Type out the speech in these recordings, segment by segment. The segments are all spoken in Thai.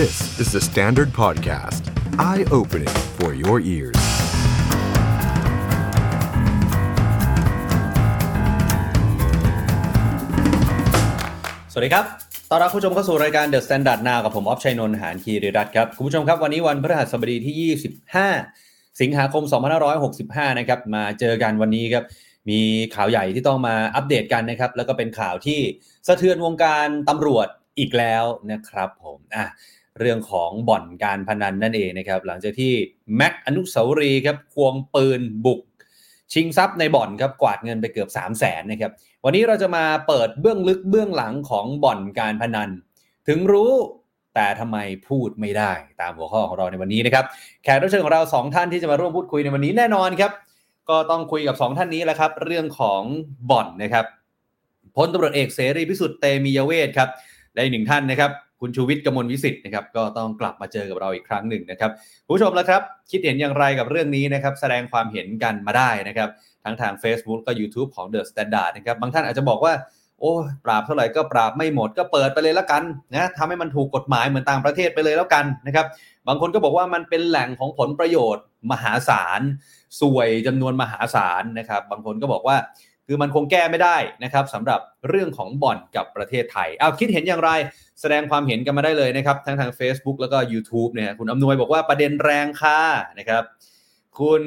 This is the Standard Podcast. Eye-opening for your ears. สวัสดีครับต้อนรับผู้ชมเข้าสู่รายการ The Standard Now กับผมออฟชัยนนท์หานคีริรัตน์ครับ คุณผู้ชมครับ วันนี้วันพฤหัสบดีที่ 25 สิงหาคม 2565 นะครับ มาเจอกันวันนี้ครับ มีข่าวใหญ่ที่ต้องมาอัปเดตกันนะครับ แล้วก็เป็นข่าวที่สะเทือนวงการตำรวจอีกแล้วนะครับผม อะ เรื่องของบ่อนการพนันนั่นเองนะครับ หลังจากที่แม็กอนุสาวรีครับควงปืนบุก ชิงทรัพย์ในบ่อนครับกวาดเงินไปเกือบ 3 0 0แสนนะครับ วันนี้เราจะมาเปิดเบื้องลึกเบื้องหลังของบ่อนการพนัน ถึงรู้แต่ทำไมพูดไม่ได้ตามหัวข้อของเราในวันนี้นะครับ แขกรับเชิญของเราสองท่านที่จะมาร่วมพูดคุยในวันนี้แน่นอนครับ ก็ต้องคุยกับ 2 ท่านนี้แหละครับ เรื่องของบ่อนนะครับพลตำรวจเอกเสรีพิสุทธิ์เตมียเวทครับและอีกหนึ่งท่านนะครับ คุณชูวิทย์กมลวิสิทธิ์นะครับก็ต้องกลับมาเจอกับเราอีกครั้งหนึ่งนะครับผู้ชมแล้วครับคิดเห็นอย่างไรกับเรื่องนี้นะครับแสดงความเห็นกันมาได้นะครับทั้งทาง Facebook ก็ YouTube ของ The Standard นะครับบางท่านอาจจะบอกว่าโอ้ปราบเท่าไหร่ก็ปราบไม่หมดก็เปิดไปเลยแล้วกันนะทำให้มันถูกกฎหมายเหมือนต่างประเทศไปเลยแล้วกันนะครับบางคนก็บอกว่ามันเป็นแหล่งของผลประโยชน์ มหาศาลสวยจำนวนมหาศาลนะครับบางคนก็บอกว่า คือมันคงแก้ไม่ได้นะครับสำหรับเรื่องของบ่อนกับประเทศไทยเอาคิดเห็นอย่างไร แสดงความเห็นกันมาได้เลยนะครับ ทั้งทาง Facebook แล้วก็ YouTube เนี่ยคุณอำนวยบอกว่าประเด็นแรงค่ะนะครับคุณ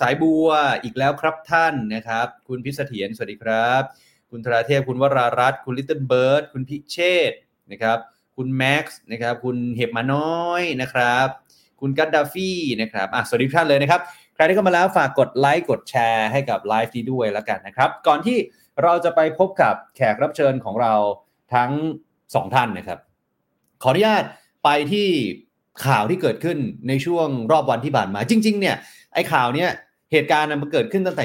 สายบัวอีกแล้วครับท่านนะครับ คุณพิเสถียรสวัสดีครับ คุณธราเทพคุณวรารัตน์คุณลิตเติ้ลเบิร์ดคุณพิเชษนะครับ คุณแม็กซ์นะครับ คุณเห็บมาน้อยนะครับ คุณกัตดาฟี่นะครับอะสวัสดีท่านเลยนะครับ ใครที่เข้ามาแล้วฝากกดไลค์กดแชร์ให้กับไลฟ์นี้ด้วยแล้วกันนะครับ ก่อนที่เราจะไปพบกับแขกรับเชิญของเราทั้งสองท่านนะครับ ขออนุญาตไปที่ข่าวที่เกิดขึ้นในช่วงรอบวันที่ผ่านมา จริง ๆ เนี่ยไอ้ข่าวเนี้ยเหตุการณ์มันเกิดขึ้นตั้งแต่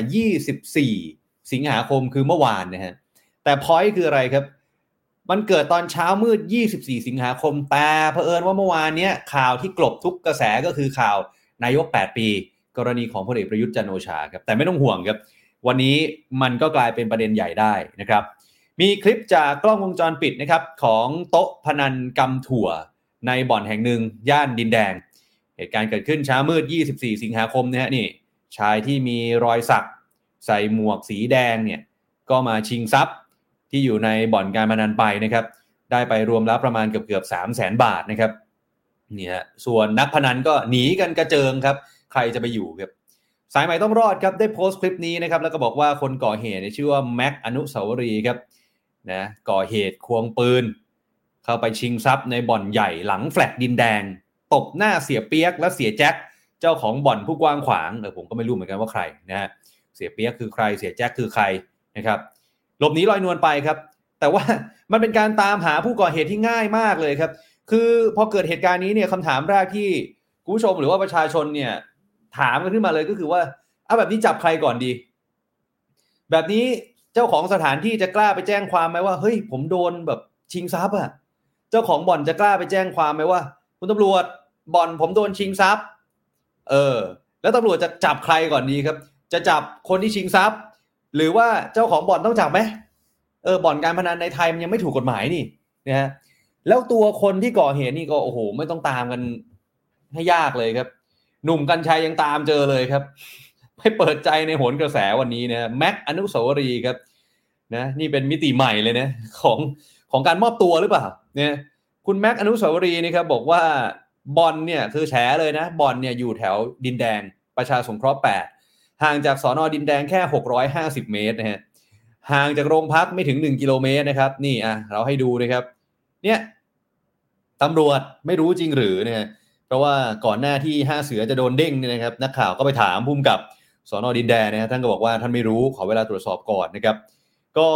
24 สิงหาคมคือเมื่อวานนะฮะแต่ point คืออะไรครับ มันเกิดตอนเช้ามืด 24 สิงหาคมแต่เผอิญว่าเมื่อวานเนี้ยข่าวที่กลบทุกกระแสก็คือข่าวนายก 8 ปี กรณีของพลเอกประยุทธ์จันโอชาครับแต่ไม่ต้องห่วงครับ วันนี้มันก็กลายเป็นประเด็นใหญ่ได้นะครับ มีคลิปจากกล้องวงจรปิดนะครับของโต๊ะพนันกำถั่วในบ่อนแห่งหนึ่งย่านดินแดง เหตุการณ์เกิดขึ้นเช้ามืด 24 สิงหาคมนี่ยฮะนี่ชายที่มีรอยสัก ใส่หมวกสีแดงเนี่ยก็มาชิงทรัพย์ที่อยู่ในบ่อนการพนันไปนะครับ ได้ไปรวมแล้วประมาณเกือบเกือบสามแสนบาทนะครับเนี่ยส่วนนักพนันก็หนีกันกระเจิงครับ ใครจะไปอยู่ครับสายใหม่ต้องรอดครับได้โพสต์คลิปนี้นะครับแล้วก็บอกว่าคนก่อเหตุชื่อว่าแม็กอนุสาวรีย์ครับนะก่อเหตุควงปืน เข้าไปชิงทรัพย์ในบ่อนใหญ่หลังแฟลตดินแดง ตบหน้าเสียเปียกและเสียแจ็คเจ้าของบ่อนผู้กว้างขวางเออผมก็ไม่รู้เหมือนกันว่าใครนะฮะเสียเปียกคือใครเสียแจ็คคือใครนะครับหลบหนีลอยนวลไปครับ แต่ว่ามันเป็นการตามหาผู้ก่อเหตุที่ง่ายมากเลยครับ คือพอเกิดเหตุการณ์นี้เนี่ยคำถามแรกที่คุณผู้ชมหรือว่าประชาชนเนี่ย ถามกันขึ้นมาเลยก็คือว่าเอาแบบนี้จับใครก่อนดี แบบนี้เจ้าของสถานที่จะกล้าไปแจ้งความไหมว่าเฮ้ยผมโดนแบบชิงทรัพย์อะเจ้าของบ่อนจะกล้าไปแจ้งความไหมว่า คุณตำรวจบ่อนผมโดนชิงทรัพย์ เออ แล้วตำรวจจะจับใครก่อนดีครับ จะจับคนที่ชิงทรัพย์ หรือว่าเจ้าของบ่อนต้องจับไหมเออบ่อนการพนันในไทยมันยังไม่ถูกกฎหมายนี่นะฮะแล้วตัวคนที่ก่อเหตุนี่ก็โอ้โห ไม่ต้องตามกันให้ยากเลยครับ หนุ่มกัญชัยยังตามเจอเลยครับ ไม่เปิดใจในโหนกระแสวันนี้นะแม็กอนุสาวรีย์ครับนะนี่เป็นมิติใหม่เลยนะของของการมอบตัวหรือเปล่าเนี่ยคุณแม็กอนุสาวรีย์นี่ครับบอกว่าบอลเนี่ยคือแฉเลยนะบอลเนี่ยอยู่แถวดินแดงประชาสงเคราะห์ 8 ห่างจากสอนอดินแดงแค่ 650 เมตรนะฮะห่างจากโรงพักไม่ถึง 1 กิโลเมตรนะครับ นี่อะเราให้ดูนะครับ เนี่ยตำรวจไม่รู้จริงหรือเนะฮะ เพราะว่าก่อนหน้าที่ห้าเสือจะโดนเด้งเนี่ยนะครับ นักข่าวก็ไปถามพุ่มกับสอนอดินแดงนะฮะท่านก็บอกว่าท่านไม่รู้ขอเวลาตรวจสอบก่อนนะครับ ก็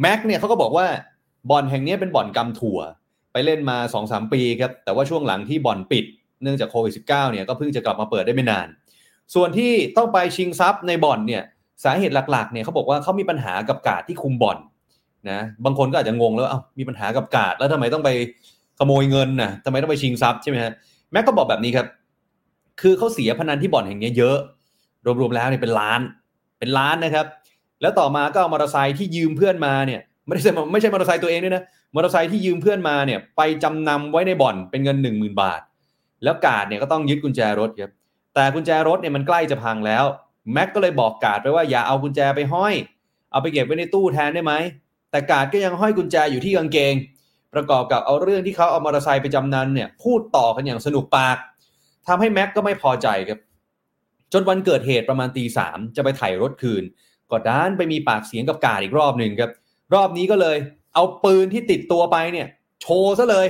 แม็กเนี่ยเขาก็บอกว่าบ่อนแห่งนี้เป็นบ่อนกำถั่ว ไปเล่นมา2-3ปีครับแต่ว่าช่วงหลังที่บ่อนปิด เนื่องจากโควิด -19 เนี่ยก็เพิ่งจะกลับมาเปิดได้ไม่นาน ส่วนที่ต้องไปชิงทรัพย์ในบ่อนเนี่ยสาเหตุหลักๆเนี่ยเขาบอกว่าเขามีปัญหากับกาดที่คุมบ่อนนะบางคนก็อาจจะงงแล้วเอ้ามีปัญหากับกาดแล้วทำไมต้องไป ขโมยเงินนะทำไมต้องไปชิงทรัพย์ใช่ไหมฮะแม็กก็บอกแบบนี้ครับ คือเขาเสียพนันที่บ่อนแห่งนี้เยอะ รวมๆแล้วเนี่ยเป็นล้าน เป็นล้านนะครับ แล้วต่อมาก็เอามอเตอร์ไซค์ที่ยืมเพื่อนมาเนี่ยไม่ใช่ไม่ใช่มอเตอร์ไซค์ตัวเองด้วยนะมอเตอร์ไซค์ที่ยืมเพื่อนมาเนี่ยไปจำนำไว้ในบ่อนเป็นเงิน 1 0,000 บาท แล้วกาดเนี่ยก็ต้องยึดกุญแจรถครับแต่กุญแจรถเนี่ยมันใกล้จะพังแล้วแม็กก็เลยบอกกาดไปว่าอย่าเอากุญแจไปห้อย เอาไปเก็บไว้ในตู้แทนได้ไหมแต่กาดก็ยังห้อยกุญแจอยู่ที่กางเกง ประกอบกับเอาเรื่องที่เขาเอามอเตอร์ไซค์ไปจำนำเนี่ยพูดต่อกันอย่างสนุกปากทำให้แม็กก็ไม่พอใจครับจนวันเกิดเหตุประมาณตีสามจะไปถ่ายรถคืนก็ด้านไปมีปากเสียงกับกาดอีกรอบหนึ่งครับ รอบนี้ก็เลย เอาปืนที่ติดตัวไปเนี่ย โชว์ซะเลย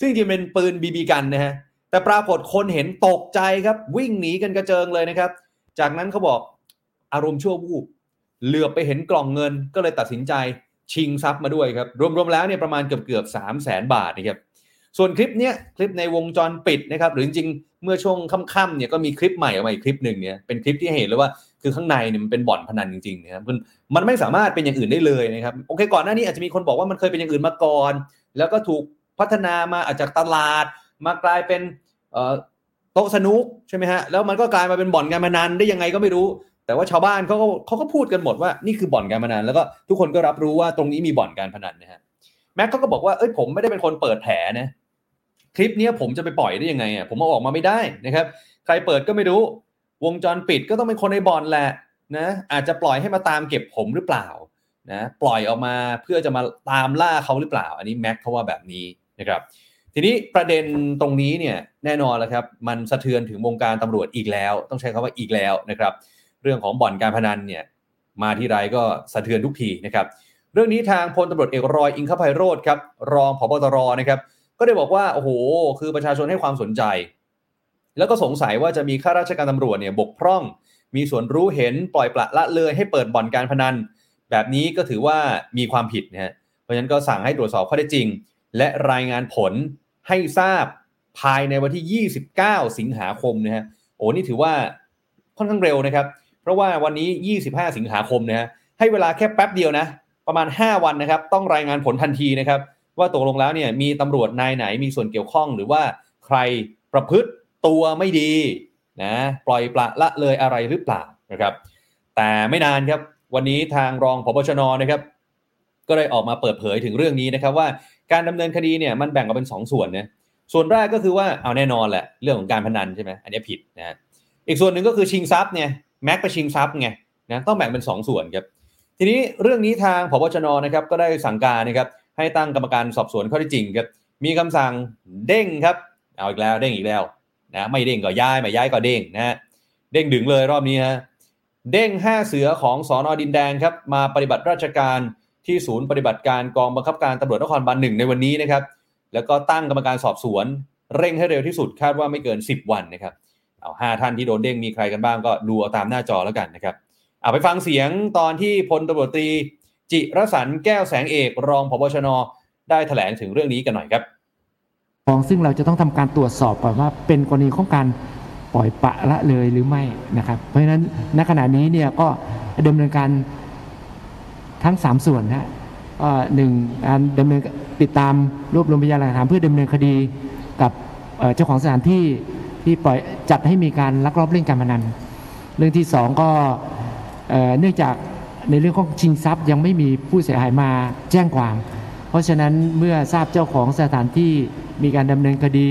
ซึ่งจริงเป็นปืนบีบีกันนะฮะแต่ปรากฏคนเห็นตกใจครับ วิ่งหนีกันกระเจิงเลยนะครับ จากนั้นเขาบอกอารมณ์ชั่ววูบเหลือไปเห็นกล่องเงินก็เลยตัดสินใจ ชิงทรัพย์มาด้วยครับ รวมๆแล้วเนี่ยประมาณเกือบเกือบสามแสนบาทนะครับส่วนคลิปเนี้ยคลิปในวงจรปิดนะครับหรือจริงเมื่อช่วงค่ำๆเนี่ยก็มีคลิปใหม่ออกมาอีกคลิปหนึ่งเนี่ยเป็นคลิปที่เห็นเลยว่าคือข้างในเนี่ยมันเป็นบ่อนพนันจริงๆนะครับมันไม่สามารถเป็นอย่างอื่นได้เลยนะครับโอเคก่อนหน้านี้อาจจะมีคนบอกว่ามันเคยเป็นอย่างอื่นมาก่อน แล้วก็ถูกพัฒนามาอาจจากตลาด มากลายเป็นโต๊ะสนุกใช่ไหมฮะแล้วมันก็กลายมาเป็นบ่อนการพนันได้ยังไงก็ไม่รู้ แต่ว่าชาวบ้านเขาก็เขาก็พูดกันหมดว่านี่คือบ่อนการพนันแล้วก็ทุกคนก็รับรู้ว่าตรงนี้มีบ่อนการพนันนะฮะแม็กเขาก็บอกว่าเอ้ยผมไม่ได้เป็นคนเปิดแผลนะคลิปนี้ผมจะไปปล่อยได้ยังไงอะผมเอาออกมาไม่ได้นะครับ ใครเปิดก็ไม่รู้ วงจรปิดก็ต้องเป็นคนในบ่อนแหละนะอาจจะปล่อยให้มาตามเก็บผมหรือเปล่านะปล่อยออกมาเพื่อจะมาตามล่าเขาหรือเปล่า อันนี้แม็กเขาว่าแบบนี้นะครับทีนี้ประเด็นตรงนี้เนี่ยแน่นอนแล้วครับมันสะเทือนถึงวงการตำรวจอีกแล้ว ต้องใช้คำว่าอีกแล้วนะครับ เรื่องของบ่อนการพนันเนี่ยมาที่ไรก็สะเทือนทุกทีนะครับ เรื่องนี้ทางพลตำรวจเอกรอยอิงคภัยโรธครับรองผบตรนะครับ ก็ได้บอกว่าโอ้โหคือประชาชนให้ความสนใจ แล้วก็สงสัยว่าจะมีข้าราชการตำรวจเนี่ยบกพร่อง มีส่วนรู้เห็นปล่อยปละละเลยให้เปิดบ่อนการพนัน แบบนี้ก็ถือว่ามีความผิดนะฮะเพราะฉะนั้นก็สั่งให้ตรวจสอบข้อเท็จจริง และรายงานผลให้ทราบภายในวันที่ 29 สิงหาคมนะฮะโอ้นี่ถือว่าค่อนข้างเร็วนะครับ เพราะว่าวันนี้ 25 สิงหาคมนะฮะให้เวลาแค่แป๊บเดียวนะ ประมาณ 5 วันนะครับ ต้องรายงานผลทันทีนะครับ ว่าตกลงแล้วเนี่ยมีตำรวจนายไหนมีส่วนเกี่ยวข้อง หรือว่าใครประพฤติตัวไม่ดีนะปล่อยปละละเลยอะไรหรือเปล่านะครับ แต่ไม่นานครับวันนี้ทางรองพบชนนะครับ ก็ได้ออกมาเปิดเผยถึงเรื่องนี้นะครับ ว่าการดำเนินคดีเนี่ยมันแบ่งออกเป็น2ส่วนนะส่วนแรกก็คือว่าเอาแน่นอนแหละเรื่องของการพนันใช่ไหมอันนี้ผิดนะอีกส่วนหนึ่งก็คือชิงทรัพย์เนี่ย แม็กไปชิงทรัพย์ไงนะต้องแบ่งเป็น 2 ส่วนครับทีนี้เรื่องนี้ทางพบชนนะครับก็ได้สั่งการนะครับให้ตั้งกรรมการสอบสวนข้อที่จริงครับมีคำสั่งเด้งครับเอาอีกแล้วเด้งอีกแล้วนะไม่เด้งก็ย้ายไม่ย้ายก็เด้งนะฮะเด้งดึงเลยรอบนี้ฮะเด้ง 5 เสือของสอนอดินแดงครับมาปฏิบัติราชการที่ศูนย์ปฏิบัติการกองบังคับการตำรวจนครบาลหนึ่งในวันนี้นะครับแล้วก็ตั้งกรรมการสอบสวน เร่งให้เร็วที่สุดคาดว่าไม่เกิน 10 วันนะครับ เอาห้าท่านที่โดนเด้งมีใครกันบ้างก็ดูเอาตามหน้าจอแล้วกันนะครับเอาไปฟังเสียงตอนที่พลตำรวจตรีจิรสันแก้วแสงเอกรองพบชนได้ถแถลงถึงเรื่องนี้กันหน่อยครับของซึ่งเราจะต้องทำการตรวจสอบก่อนว่าเป็นกรณีของการปล่อยปะละเลยหรือไม่นะครับ เพราะฉะนั้นณขณะนี้เนี่ยก็ดำเนินการทั้ง 3 ส่วนนะหนึ่งการดำเนินติดตามรวบรวมพยานหลักฐานเพื่อดำเนินคดีกับเจ้าของสถานที่ ที่ปล่อยจัดให้มีการลักลอบเล่นการพนัน เรื่องที่ 2 ก็เนื่องจากในเรื่องของชิงทรัพย์ยังไม่มีผู้เสียหายมาแจ้งความ เพราะฉะนั้นเมื่อทราบเจ้าของสถานที่มีการดำเนินคดี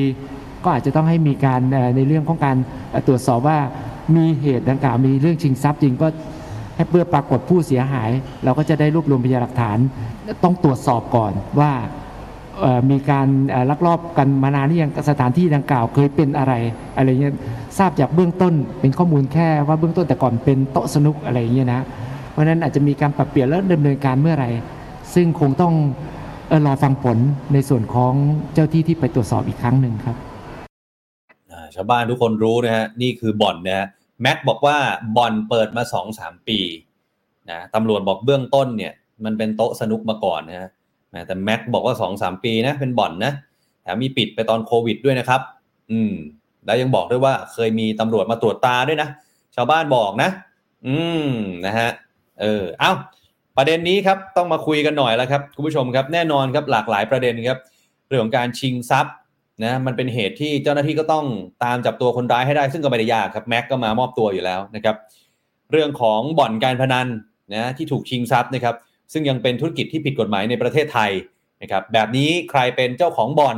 ก็อาจจะต้องให้มีการในเรื่องของการตรวจสอบว่ามีเหตุดังกล่าวมีเรื่องชิงทรัพย์จริงก็ให้เพื่อปรากฏผู้เสียหาย เราก็จะได้รวบรวมพยานหลักฐาน ต้องตรวจสอบก่อนว่า มีการลักลอบกันมานานนี่ยังสถานที่ดังกล่าวเคยเป็นอะไรอะไรเงี้ยทราบจากเบื้องต้นเป็นข้อมูลแค่ว่าเบื้องต้นแต่ก่อนเป็นโต๊ะสนุกอะไรเงี้ยนะเพราะนั้นอาจจะมีการปรับเปลี่ยนแล้วดำเนินการเมื่อไหร่ซึ่งคงต้องออรอฟังผลในส่วนของเจ้าที่ที่ไปตรวจสอบอีกครั้งหนึ่งครับชาวบ้านทุกคนรู้นะฮะนี่คือบ่อนนะฮะแม็กบอกว่าบ่อนเปิดมาสองสามปีนะตำรวจบอกเบื้องต้นเนี่ย มันเป็นโต๊ะสนุกมาก่อนนะฮะ แต่แม็กบอกว่าสองสามปีนะเป็นบ่อนนะแถมมีปิดไปตอนโควิดด้วยนะครับ อืม แล้วยังบอกด้วยว่าเคยมีตำรวจมาตรวจตาด้วยนะ ชาวบ้านบอกนะ อืมนะฮะ เออ เอ้า ประเด็นนี้ครับต้องมาคุยกันหน่อยแล้วครับคุณผู้ชมครับแน่นอนครับหลากหลายประเด็นครับ เรื่องของการชิงทรัพย์นะมันเป็นเหตุที่เจ้าหน้าที่ก็ต้องตามจับตัวคนร้ายให้ได้ ซึ่งก็ไม่ได้ยากครับแม็กก็มามอบตัวอยู่แล้วนะครับ เรื่องของบ่อนการพนันนะที่ถูกชิงทรัพย์นะครับ ซึ่งยังเป็นธุรกิจที่ผิดกฎหมายในประเทศไทยนะครับแบบนี้ใครเป็นเจ้าของบ่อน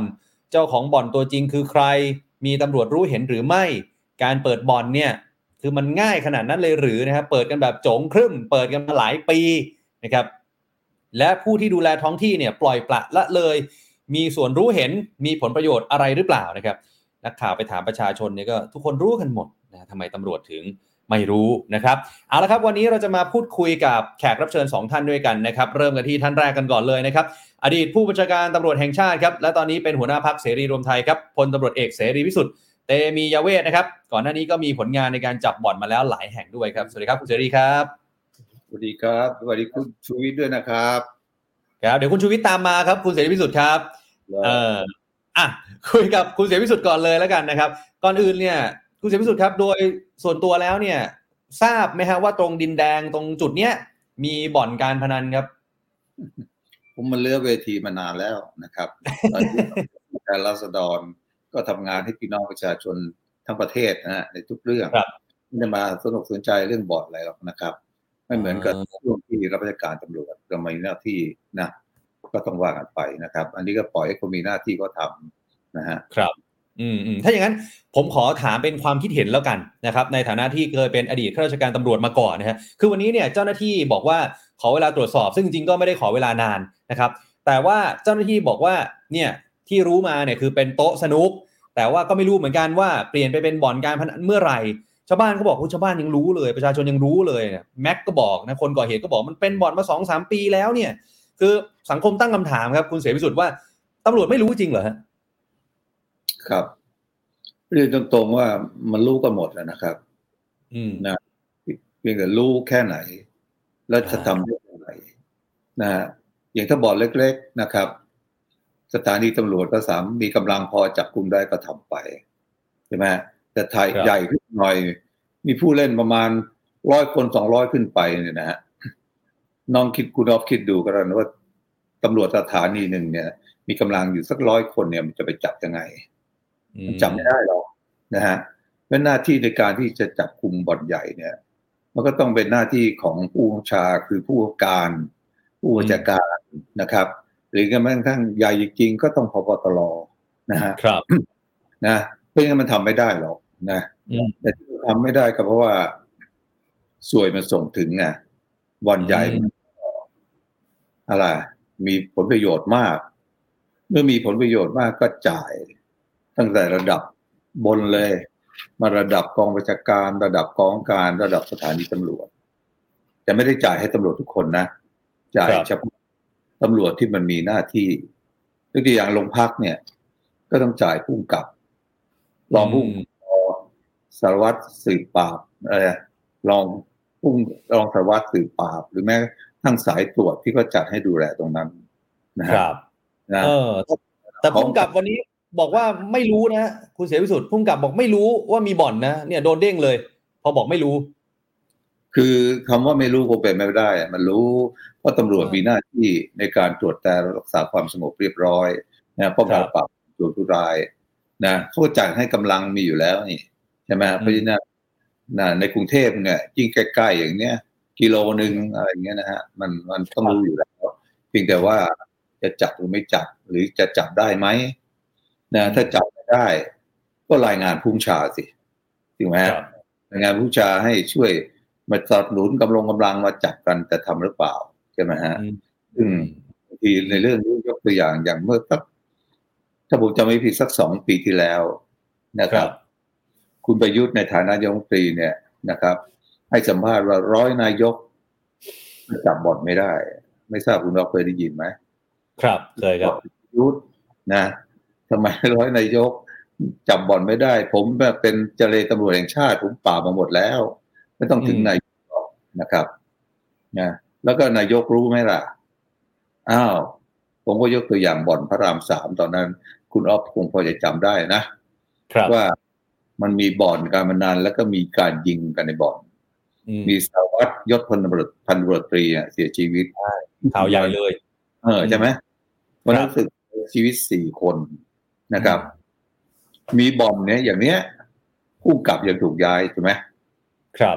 เจ้าของบ่อนตัวจริงคือใคร มีตำรวจรู้เห็นหรือไม่ การเปิดบ่อนเนี่ยคือมันง่ายขนาดนั้นเลยหรือนะครับเปิดกันแบบโจงครึ่มเปิดกันมาหลายปีนะครับและผู้ที่ดูแลท้องที่เนี่ยปล่อยปละละเลย มีส่วนรู้เห็นมีผลประโยชน์อะไรหรือเปล่านะครับนักข่าวไปถามประชาชนเนี่ยก็ทุกคนรู้กันหมดนะทำไมตำรวจถึง ไม่รู้นะครับเอาละครับวันนี้เราจะมาพูดคุยกับแขกรับเชิญ 2 ท่านด้วยกันนะครับเริ่มกันที่ท่านแรกกันก่อนเลยนะครับอดีตผู้บัญชาการตำรวจแห่งชาติครับและตอนนี้เป็นหัวหน้าพักเสรีรวมไทยครับพลตำรวจเอกเสรีพิสุทธิ์เตมียาเวทนะครับก่อนหน้านี้ก็มีผลงานในการจับบ่อนมาแล้วหลายแห่งด้วยครับสวัสดีครับคุณเสรีครับสวัสดีครับสวัสดีคุณชูวิทย์ด้วยนะครับครับเดี๋ยวคุณชูวิทย์ตามมาครับคุณเสรีพิสุทธิ์ครับเอออะคุยกับคุณเสรีพิสุทธิ์ก่อนเลยแล้วกันนะครับ ก่อนอื่นเนี่ย คุณเสรีพิสุทธิ์ครับ โดยส่วนตัวแล้วเนี่ย ทราบไหมฮะว่าตรงดินแดงตรงจุดเนี้ยมีบ่อนการพนันครับ ผมมันเลือกเวทีมานานแล้วนะครับตอนที่การรัษฎรก็ทำงานให้พี่น้องประชาชนทั้งประเทศนะฮะในทุกเรื่องครับไม่ได้มาสนุกสนใจเรื่องบอร์ดอะไรหรอกนะครับ ไม่เหมือนกับอ่าช่วงที่รับราชการตำรวจก็มีหน้าที่นะก็ต้องว่ากันไปนะครับ อันนี้ก็ปล่อยให้คนมีหน้าที่ก็ทำนะฮะครับ อืมอืมถ้าอย่างนั้นผมขอถามเป็นความคิดเห็นแล้วกันนะครับในฐานะที่เคยเป็นอดีตข้าราชการตำรวจมาก่อนนะฮะคือวันนี้เนี่ยเจ้าหน้าที่บอกว่าขอเวลาตรวจสอบ ซึ่งจริงๆก็ไม่ได้ขอเวลานานนะครับ แต่ว่าเจ้าหน้าที่บอกว่าเนี่ยที่รู้มาเนี่ยคือเป็นโต๊ะสนุก แต่ว่าก็ไม่รู้เหมือนกันว่าเปลี่ยนไปเป็นบ่อนการพนันเมื่อไหร่ชาวบ้านก็บอกว่าชาวบ้านยังรู้เลย ประชาชนยังรู้เลยแม็กก็บอกนะคนก่อเหตุก็บอกมันเป็นบ่อนมาสองสามปีแล้วเนี่ย คือสังคมตั้งคำถามครับคุณเสรีพิสุทธิ์ว่าตำรวจไม่รู้จริงเหรอฮะ ครับเรียนตรงๆว่ามันรู้กันหมดแล้วนะครับ อืมนะเพียงแต่รู้แค่ไหน แล้วจะอ่าทำได้อย่างไรนะฮะอย่างถ้าบอร์ดเล็ก ๆนะครับ สถานีตำรวจก็สามมีกำลังพอจับกุมได้ก็ทำไปใช่ไหมแต่ไทยใหญ่ขึ้นหน่อย มีผู้เล่นประมาณร้อยคนสองร้อยขึ้นไปเนี่ยนะฮะน้องคิดคุณออฟคิดดูก็แล้วกันว่าตำรวจสถานีหนึ่งเนี่ย มีกำลังอยู่สักร้อยคนเนี่ยมันจะไปจับยังไง มันจับไม่ได้หรอกนะฮะเป็นหน้าที่ในการที่จะจับกลุ่มบ่อนใหญ่เนี่ย มันก็ต้องเป็นหน้าที่ของผู้บัญชาคือผู้ว่าการ ผู้บัญชาการนะครับ หรือแม้กระทั่งใหญ่จริงๆก็ต้องพบตรนะฮะครับนะเพราะงั้นมันทำไม่ได้หรอกนะอืมแต่ที่ทำไม่ได้ก็เพราะว่าสวยมันส่งถึงไงบ่อนใหญ่อืมอะไรมีผลประโยชน์มาก เมื่อมีผลประโยชน์มากก็จ่าย ตั้งแต่ระดับบนเลย มาระดับกองประชาการ ระดับกองการระดับสถานีตำรวจแต่ไม่ได้จ่ายให้ตำรวจทุกคนนะจ่ายครับเฉพาะตำรวจที่มันมีหน้าที่ยกตัวอย่างโรงพักเนี่ย ก็ต้องจ่ายผู้กำกับรองผู้กำกับสารวัตรสืบปราบอะไรอะรองผู้รองสารวัตรสืบปราบ หรือแม้ทั้งสายตรวจที่ก็จัดให้ดูแลตรงนั้นนะคฮะรับนะเออแต่พุ่มกับวันนี้ บอกว่าไม่รู้นะคุณเสียพิสุทธิ์พุ่มกับบอกไม่รู้ว่ามีบ่อนนะเนี่ยโดนเด้งเลย พอบอกไม่รู้ คือคำว่าไม่รู้คงเป็นไม่ได้อะมันรู้เพราะตำรวจอ่ามีมีหน้าที่ในการตรวจแต่รักษาความสงบเรียบร้อยนะป้องกันครับปราบโจรผู้ร้ายนะเขาก็จ่ายให้กำลังมีอยู่แล้วนี่ใช่ไหมอืมเพราะฉะนั้นนะในกรุงเทพเนี่ยยิ่งใกล้ๆอย่างเนี้ย กิโลหนึ่งอะไรอย่างเงี้ยนะฮะมันมันต้องรู้อยู่แล้วเพียงแต่ว่าจะจับหรือไม่จับหรือจะจับได้ไหม นะถ้าจับไม่ได้ ก็รายงานผู้บัญชาสิถูกไหมคฮะรับรายงานผู้บัญชาให้ช่วยมาสนับสนุนกำลังกำลังมาจับกันแต่ทำหรือเปล่าใช่ไหมฮะอืมซึ่งบางทีในเรื่องนี้ยกตัวอย่างอย่างเมื่อสักถ้าผมจำไม่ผิดสักสองปีที่แล้วนะคครัรับบคุณประยุทธ์ในฐานะนายกรัฐมนตรีเนี่ยนะครับ ให้สัมภาษณ์ว่าร้อยนายกจับบ่อนไม่ได้ ไม่ทราบคุณเราเคยได้ยินไหมครับเคยครับประยุทธ์นะ ทำไมร้อยนายกจับบ่อนไม่ได้ ผมแบบเป็นเจรตำรวจแห่งชาติ ผมปราบมาหมดแล้ว ไม่ต้องถึงอืมนายกหรอกนะครับนะแล้วก็นายกรู้ไหมล่ะ อ้าว ผมก็ยกตัวอย่างบ่อนพระรามสามตอนนั้น คุณอ๊อฟคงพอจะจำได้นะครับว่ามันมีบ่อนการพนันแล้วก็มีการยิงกันในบ่อนอืมมีสารวัตรยศพันตำรวจพันตำรวจตรีอะเสียชีวิตข่าวใหญ่เลย เออใช่ไหมวันนั้นครับรู้สึกชีวิตสี่คน นะครับ มีบ่อนเนี้ยอย่างเนี้ยผู้กำกับยังถูกย้ายถูกไหมครับ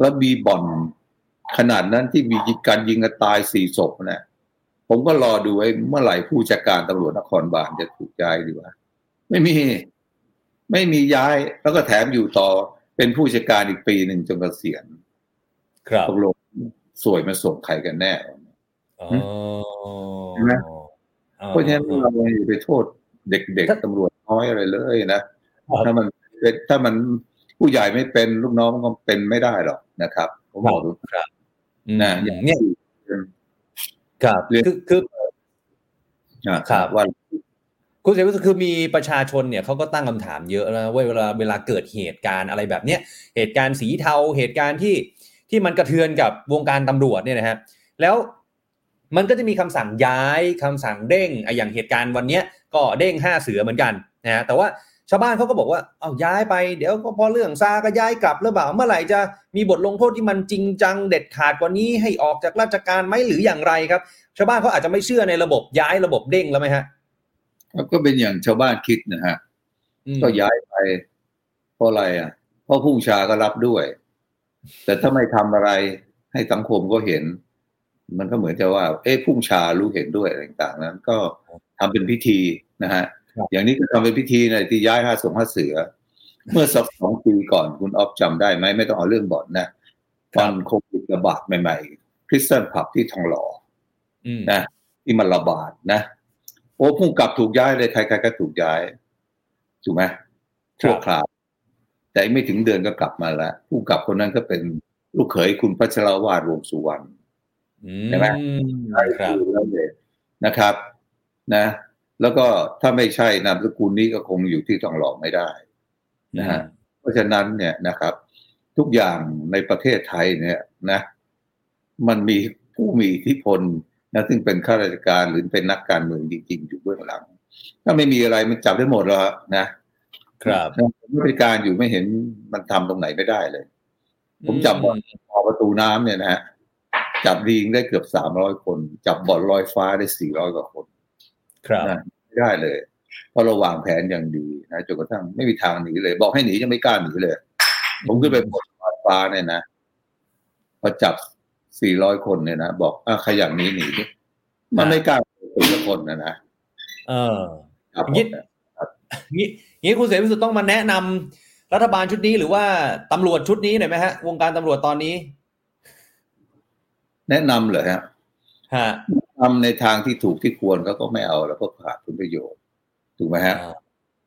แล้วมีบ่อนขนาดนั้นที่มีการยิงกันตายสี่ศพนะผมก็รอดูไว้เมื่อไหร่ผู้จัดการตำรวจนครบาลจะถูกย้ายดีวะไม่มี ไม่มีย้าย แล้วก็แถมอยู่ต่อเป็นผู้จัดการอีกปีหนึ่งจนเกษียณครับตกลงสวยมาส่งใครกันแน่อ๋อเห็นไหมอ๋อเพราะฉะนั้นเราไม่ไปโทษ เด็กๆตำรวจน้อยอะไรเลยนะถ้ามันเป็นถ้ามันผู้ใหญ่ไม่เป็นลูกน้องมันก็เป็นไม่ได้หรอกนะครับผมบอกดูอืมนะเนี่ยครับเรียนคือคือนะครับว่าคุณเสรีพิสุทธิ์คือมีประชาชนเนี่ยเขาก็ตั้งคำถามเยอะนะว่าเวลาเวลาเกิดเหตุการณ์อะไรแบบเนี้ยเหตุการณ์สีเทาเหตุการณ์ที่ที่มันกระเทือนกับวงการตำรวจเนี่ยนะฮะแล้วมันก็จะมีคำสั่งย้ายคำสั่งเด้งอะอย่างเหตุการณ์วันเนี้ย ก็เด้งห้าเสือเหมือนกันนะฮะแต่ว่าชาวบ้านเขาก็บอกว่าเอาย้ายไปเดี๋ยวก็พอเรื่องซาก็ย้ายกลับหรือเปล่าเมื่อไหร่จะมีบทลงโทษที่มันจริงจังเด็ดขาดกว่านี้ให้ออกจากราชการไหมหรืออย่างไรครับ ชาวบ้านเขาอาจจะไม่เชื่อในระบบย้ายระบบเด้งแล้วไหมฮะก็เป็นอย่างชาวบ้านคิดนะฮะอืมก็ย้ายไปเพราะอะไรอะเพราะผู้บัญชาก็รับด้วย แต่ถ้าไม่ทำอะไรให้สังคมก็เห็น มันก็เหมือนจะว่า เอ๊ะผู้บัญชารู้เห็นด้วยอะไรต่างๆ นั้น ก็ทำเป็นพิธีนะฮะ อย่างนี้ก็ทำเป็นพิธีในที่ย้ายห้าสงห้าเสือ เมื่อสักสองปีก่อนคุณออฟจำได้ไหมไม่ต้องเอาเรื่องบ่อนนะตอนโควิดระบาดใหม่ๆคริสตันผับที่ทองหล่ออืมนะที่มันระบาดนะโอ้ผู้กำกับถูกย้ายเลยใครๆก็ถูกย้ายถูกไหมชั่วคราวแต่ไม่ถึงเดือนก็กลับมาแล้วผู้กำกับคนนั้นก็เป็นลูกเขยคุณพัชรวาดวงสุวรรณอื ใช่ไหมมครับแล้วเลยนะครับ นะ แล้วก็ถ้าไม่ใช่นามสกุลนี้ก็คงอยู่ที่ทองหล่อไม่ได้นะฮะเพราะฉะนั้นเนี่ยนะครับ ทุกอย่างในประเทศไทยเนี่ยนะ มันมีผู้มีอิทธิพลนะซึ่งเป็นข้าราชการหรือเป็นนักการเมืองจริงๆอยู่เบื้องหลัง ถ้าไม่มีอะไรมันจับได้หมดแล้วนะ ครับผู้บริการอยู่ไม่เห็นมันทำตรงไหนไม่ได้เลย ผมจับบอลพอประตูน้ำเนี่ยนะฮะ จับดีงได้เกือบสามร้อยคน จับบอลลอยฟ้าได้สี่ร้อยกว่าคน ครับนะไม่ได้เลย เพราะเราวางแผนอย่างดีนะจนกระทั่งไม่มีทางหนีเลย บอกให้หนียังไม่กล้าหนีเลย ผมขึ้นไปบนฟ้าเนี่ยนะพอจับสี่ร้อยคนเนี่ยนะบอกอะใครอยากหนีหนีดิมันไม่กล้าเป็นละคนนะนะเออครับยึดงี้งี้คุณเสรีพิสุทธิ์ต้องมาแนะนำรัฐบาลชุดนี้หรือว่าตำรวจชุดนี้หน่อยไหมฮะ วงการตำรวจตอนนี้ แนะนำเลยฮะฮะทำในทางที่ถูกที่ควรเขาก็ไม่เอาแล้วก็ขาดผลประโยชน์ ถูกไหมฮะอ่า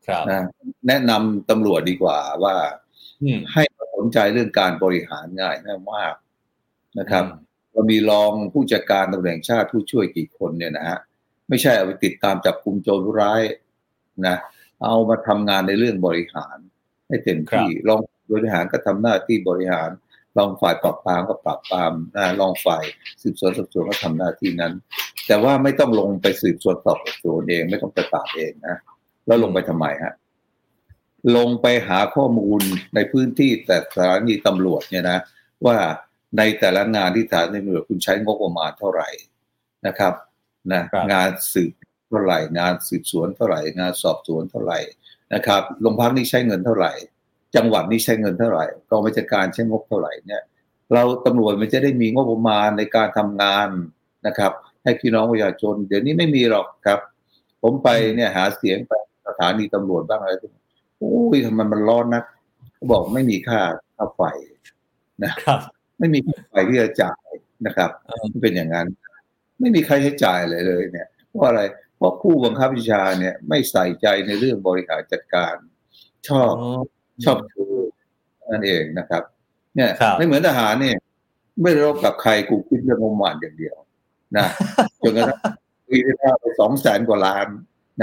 ครับนะแนะนำตำรวจดีกว่าว่าอืมให้สนใจเรื่องการบริหารง่ายมากนะครับเรามีรองผู้จัดการตำรวจแห่งชาติผู้ช่วยกี่คนเนี่ยนะฮะไม่ใช่เอาไปติดตามจับกลุ่มโจรผู้ร้ายนะเอามาทำงานในเรื่องบริหาร ให้เต็มที่รองบริหารก็ทำหน้าที่บริหาร รองฝ่ายปราบปรามก็ปราบปรามนะรองฝ่ายสืบสวนสอบสวนก็ทำหน้าที่นั้น แต่ว่าไม่ต้องลงไปสืบสวนสอบสวนเอง ไม่ต้องไปปราบเองนะแล้วลงไปทำไมฮะลงไปหาข้อมูลในพื้นที่แต่สถานีตำรวจเนี่ยนะ ว่าในแต่ละงานที่สถานีตำรวจคุณใช้งบประมาณเท่าไหร่นะครับนะครับงานสืบเท่าไหร่ งานสืบสวนเท่าไหร่ งานสอบสวนเท่าไหร่นะครับโรงพักนี้ใช้เงินเท่าไหร่ จังหวัดนี้ใช้เงินเท่าไหร่กองบัญชาการใช้งบเท่าไหร่เนี่ยเราตำรวจมันจะได้มีงบประมาณในการทำงานนะครับ ให้พี่น้องประชาชน เดี๋ยวนี้ไม่มีหรอกครับ ผมไปเนี่ยหาเสียงไปสถานีตำรวจบ้างอะไรทุกโอ้ยทำไมมันร้อนนักเขาบอกไม่มีค่าค่าไฟครับ ไม่มีค่าไฟที่จะจ่ายนะครับเออมันเป็นอย่างนั้น ไม่มีใครใช้จ่ายเลยเลยเนี่ยเพราะอะไรเพราะผู้บังคับบัญชาเนี่ย ไม่ใส่ใจในเรื่องบริหารจัดการ ชอบ ชอบชูนั่นเองนะครับ เนี่ยครับไม่เหมือนทหารเนี่ย ไม่รบกับใครกูคิดเรื่องงบประมาณอย่างเดียวนะจนกระทั่งปีที่แล้วไปสองแสนกว่าล้าน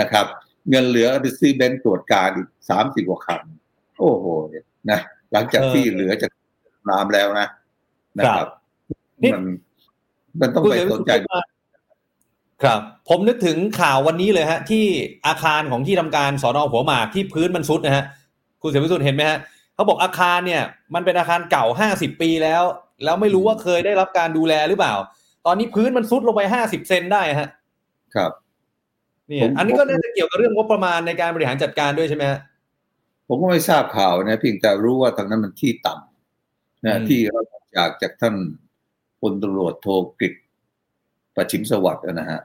นะครับ เงินเหลือไปซื้อเบนซ์ตรวจการอีกสามสิบกว่าคันโอ้โหนะหลังจากที่เหลือจากน้ำแล้วนะนะครับนี่มันมันต้องคุณไปเสรีสพินสุทธิ์ใจพูดมาครับ ผมนึกถึงข่าววันนี้เลยฮะ ที่อาคารของที่ทำการสอนอหัวหมากที่พื้นมันซุดนะฮะ คุณเสรีพิสุทธิ์เห็นไหมฮะเขาบอกอาคารเนี่ย มันเป็นอาคารเก่าห้าสิบปีแล้ว แล้วไม่รู้ว่าเคยได้รับการดูแลหรือเปล่า ตอนนี้พื้นมันซุดลงไปห้าสิบเซนได้ฮะ ครับเนี่ยผมอันนี้ก็น่าจะเกี่ยวกับเรื่องงบประมาณในการบริหารจัดการด้วยใช่ไหมฮะผมก็ไม่ทราบข่าวนะเพียงแต่รู้ว่าทางนั้นมันที่ต่ำนะอืมที่เราจากจากท่านพลตำรวจโทกฤษประชิมสวัสดิ์นะฮะ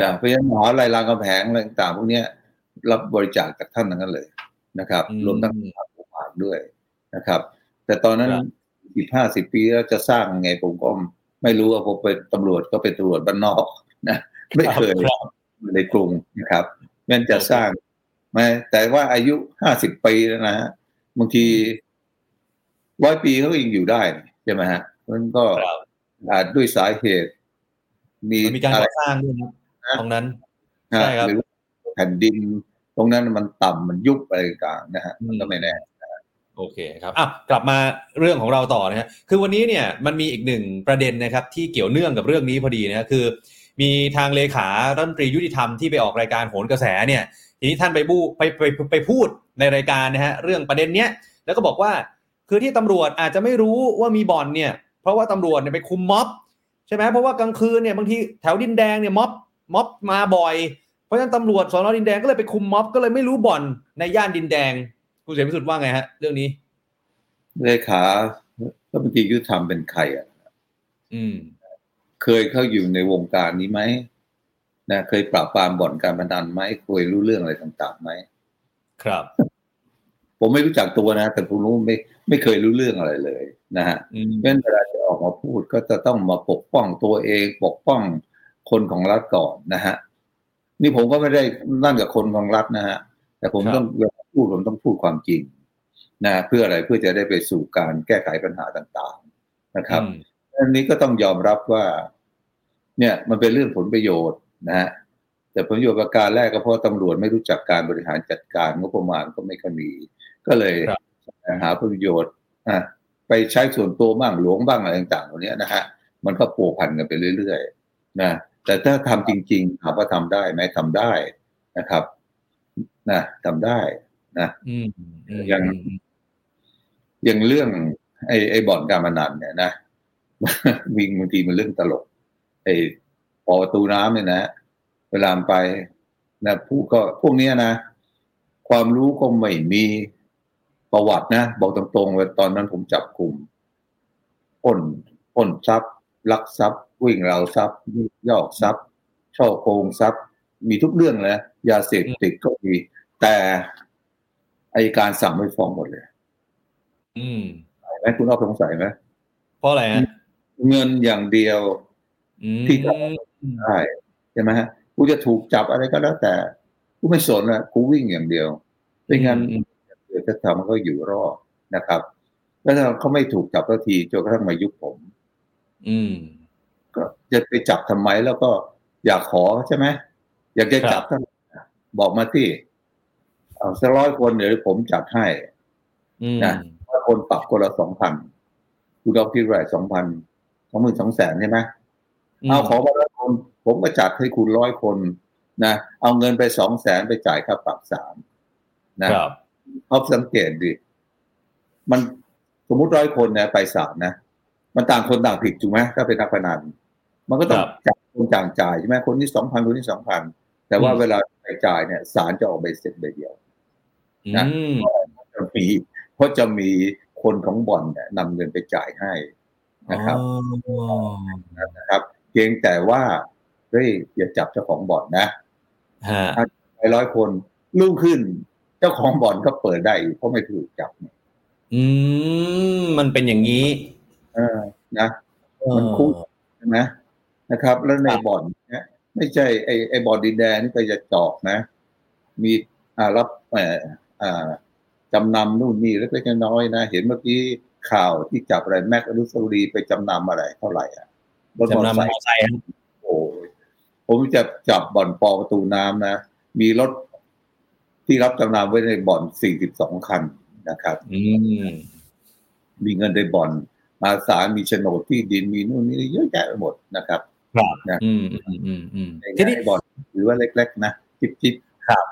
นะเพราะฉะนั้นมหาลัยรามคำแหงอะไรต่างๆพวกเนี้ยรับบริจาคจากท่านทั้งนั้นเลย นะครับอืมรวมทั้งทางอุปาด้วยนะครับ แต่ตอนนั้นครับสิบห้าสิบปีแล้วจะสร้างไงผมก็ไม่รู้ว่าผมเป็นตำรวจก็เป็นตำรวจบ้านนอกนะไม่เคยครับในกรุงนะครับงั้นจะสร้างไม่แต่ว่าอายุห้าสิบปีแล้วนะฮะบางทีร้อยปีเขาก็ยังอยู่ได้ใช่ไหมฮะมันก็ครับอาจด้วยสาเหตุ มีมันมีการอะไรก่อสร้างด้วยนะนะตรงนั้นนะใช่ครับหรือแผ่นดิน ตรงนั้นมันต่ำมันยุบอะไรต่างๆนะฮะมันก็ไม่แน่โอเคครับอะกลับมาเรื่องของเราต่อนะฮะคือวันนี้เนี่ยมันมีอีกหนึ่งประเด็นนะครับที่เกี่ยวเนื่องกับเรื่องนี้พอดีนะคือ มีทางเลขารัฐมนตรียุติธรรมที่ไปออกรายการโหนกระแสเนี่ยทีนี้ท่านไปบูไปไปไปไปพูดในรายการนะฮะเรื่องประเด็นเนี้ยแล้วก็บอกว่าคือที่ตำรวจอาจจะไม่รู้ว่ามีบ่อนเนี่ยเพราะว่าตำรวจเนี่ยไปคุมม็อบใช่ไหมเพราะว่ากลางคืนเนี่ยบางทีแถวดินแดงเนี่ยม็อบม็อบมาบ่อยเพ ราะฉะนั้นตำรวจสอนอดินแดงก็เลยไปคุมม็อบก็เลยไม่รู้บ่อนในย่านดินแดงคุณเสรีพิสุทธิ์ว่าไงฮะ เรื่องนี้เลขารัฐมนตรียุติธรรมเป็นใครอะอืม เคยเข้าอยู่ในวงการนี้ไหมนะเคยปราบปรามบ่อนการพนันไหมเคยรู้เรื่องอะไรต่างๆไหมครับ ผมไม่รู้จักตัวนะ แต่ผมรู้ไม่ไม่เคยรู้เรื่องอะไรเลยนะฮะอืมเพราะฉะนั้นเวลาจะออกมาพูดก็จะต้องมาปกป้องตัวเอง ปกป้องคนของรัฐก่อนนะฮะ นี่ผมก็ไม่ได้นั่นกับคนของรัฐนะฮะแต่ผมต้องเวลาพูดผมต้องพูดความจริงนะเพื่ออะไรเพื่อจะได้ไปสู่การแก้ไขปัญหาต่างๆนะครับอืมอันนี้ก็ต้องยอมรับว่า เนี่ยมันเป็นเรื่องผลประโยชน์นะฮะแต่ผลประโยชน์ประการแรกก็เพราะตำรวจไม่รู้จักการบริหารจัดการงบประมาณก็ไม่ค่อยมี ก็เลยครับหาผลประโยชน์อะไปใช้ส่วนตัวบ้างหลวงบ้างอะไรต่างๆเหล่านี้นะฮะมันก็ปูพันกันไปเรื่อยๆนะ แต่ถ้าทำจริง ๆ ถามว่าทำได้ไหมทำได้นะครับนะทำได้นะอืมอืมยังอย่างเรื่อง ไอ้ไอ้บ่อนการพนันเนี่ยนะวิ่งบางทีมันเรื่องตลก ไอ้ปอประตูน้ำเนี่ยนะเวลาไปนะผู้ก็พวกเนี้ยนะความรู้ก็ไม่มีประวัตินะ บอกตรงๆว่าตอนนั้นผมจับกลุ่มปล้นปล้นทรัพย์ ลักทรัพย์วิ่งราวทรัพย์ยอกทรัพย์ ช่อโกงทรัพย์ มีทุกเรื่องเลยนะยาเสพติดก็มี แต่อายการสั่งไม่ฟ้องหมดเลย อืมเห็นไหมคุณอ้อสงสัยไหมเพราะอะไรฮะเงินอย่างเดียวอืมที่จะได้ใช่ไหมฮะกูจะถูกจับอะไรก็แล้วแต่กูไม่สนนะกูวิ่งอย่างเดียวไม่งั้นอืมเดี๋ยวจะทำให้เขาอยู่รอดนะครับ แล้วถ้าเขาไม่ถูกจับสักทีจนกระทั่งมายุคผม อืม ก็จะไปจับทำไมแล้วก็อยากขอใช่ไหมอยากจะจับท่านบอกมาที่เอาสักร้อยคนเดี๋ยวผมจัดให้อืมนะถ้าคนปรับคนละสองพันคุณดอกที่ไรสองพันสองหมื่นสองแสนใช่ไหมเอาขอมาร้อยคนผมก็จัดให้คุณร้อยคนนะเอาเงินไปสองแสนไปจ่ายค่าปรับสามนะครับเขาสังเกตดิมันสมมุติร้อยคนเนี่ยไปศาลนะ มันต่างคนต่างผิดถูกไหมถ้าเป็นนักพนันมันก็ต้องครับจ่ายคนต่างจ่ายใช่ไหมคนนี้สองพันคนนี้สองพันแต่ว่าอืมเวลาไปจ่ายเนี่ยศาลจะออกใบเสร็จใบเดียวนะอืมจะมีเพราะจะมีคนของบ่อนเนี่ยนำเงินไปจ่ายให้นะครับอ๋อนะครับ เพียงแต่ว่าเฮ้ยอย่าจับเจ้าของบ่อนนะฮะไปร้อยคนรุ่งขึ้น เจ้าของบ่อนก็เปิดได้อีกเพราะไม่ถูกจับเนี่ยอืมมันเป็นอย่างนี้ เออนะมันคุ้มใช่ไหมนะครับ แล้วในบ่อนเนี่ยไม่ใช่ไอ้ไอ้บ่อนดินแดงนี่ก็จะจอกนะ มีอ่ารับเอ่ออ่าจำนำนู่นนี่เล็กๆน้อยๆนะ เห็นเมื่อกี้ข่าวที่จับอะไรแม็กอนุสาวรีย์ไปจำนำอะไรเท่าไหร่อะรถมอเตอจำนำร์มไซอค์ไซค์ฮะโอ้ยผมจะจับบ่อนปอประตูน้ำนะ มีรถที่รับจำนำไว้ในบ่อน 42 คันนะครับอืมมีเงินในบ่อน มาสารมีโฉนดที่ดินมีนู่นนี่เยอะแยะไปหมดนะครับอืมอืมอืมอืมในทีนี้บ่อนหรือว่าเล็กๆนะจิบจิบครับ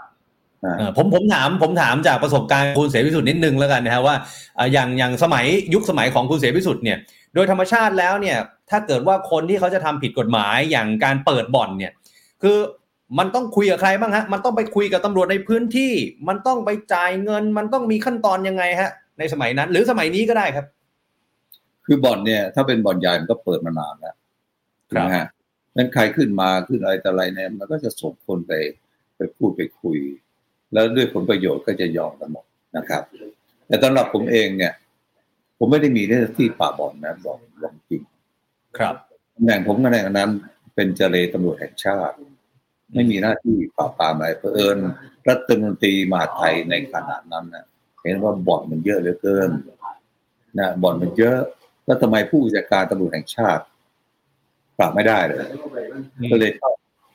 อ่าเอ่อผมผมถามผมถามจากประสบการณ์คุณเสรีพิสุทธิ์นิดนึงแล้วกันนะฮะว่าอ่าอย่างอย่างสมัยยุคสมัยของคุณเสรีพิสุทธิ์เนี่ย โดยธรรมชาติแล้วเนี่ย ถ้าเกิดว่าคนที่เขาจะทำผิดกฎหมายอย่างการเปิดบ่อนเนี่ย คือมันต้องคุยกับใครบ้างฮะ มันต้องไปคุยกับตำรวจในพื้นที่ มันต้องไปจ่ายเงิน มันต้องมีขั้นตอนยังไงฮะ ในสมัยนั้น หรือสมัยนี้ก็ได้ครับ คืคือบ่อนเนี่ย ถ้าเป็นบ่อนใหญ่มันก็เปิดมานานแล้วนะฮะนั้นใครขึ้นมาขึ้นอะไรแต่อะไรเนี่ยมันก็จะส่งคนไปไปพูดไปคุย แล้วด้วยผลประโยชน์ก็จะยอมกันหมดนะครับ แต่สำหรับผมเองเนี่ย ผมไม่ได้มีหน้าที่ป่าบอนนะบอกบอกจริง ครับตำแหน่งผมตำแหน่งนั้น เป็นเจเลตำรวจแห่งชาติ ไม่มีหน้าที่ปราบปรามอะไรเผอิญรัฐมนตรีมหาดไทยในขณะนั้นนะเห็นว่าบ่อนมันเยอะเหลือเกินนะบ่อนมันเยอะ แล้วทำไมผู้จัดการตำรวจแห่งชาติ ปราบไม่ได้เลย ก็เลย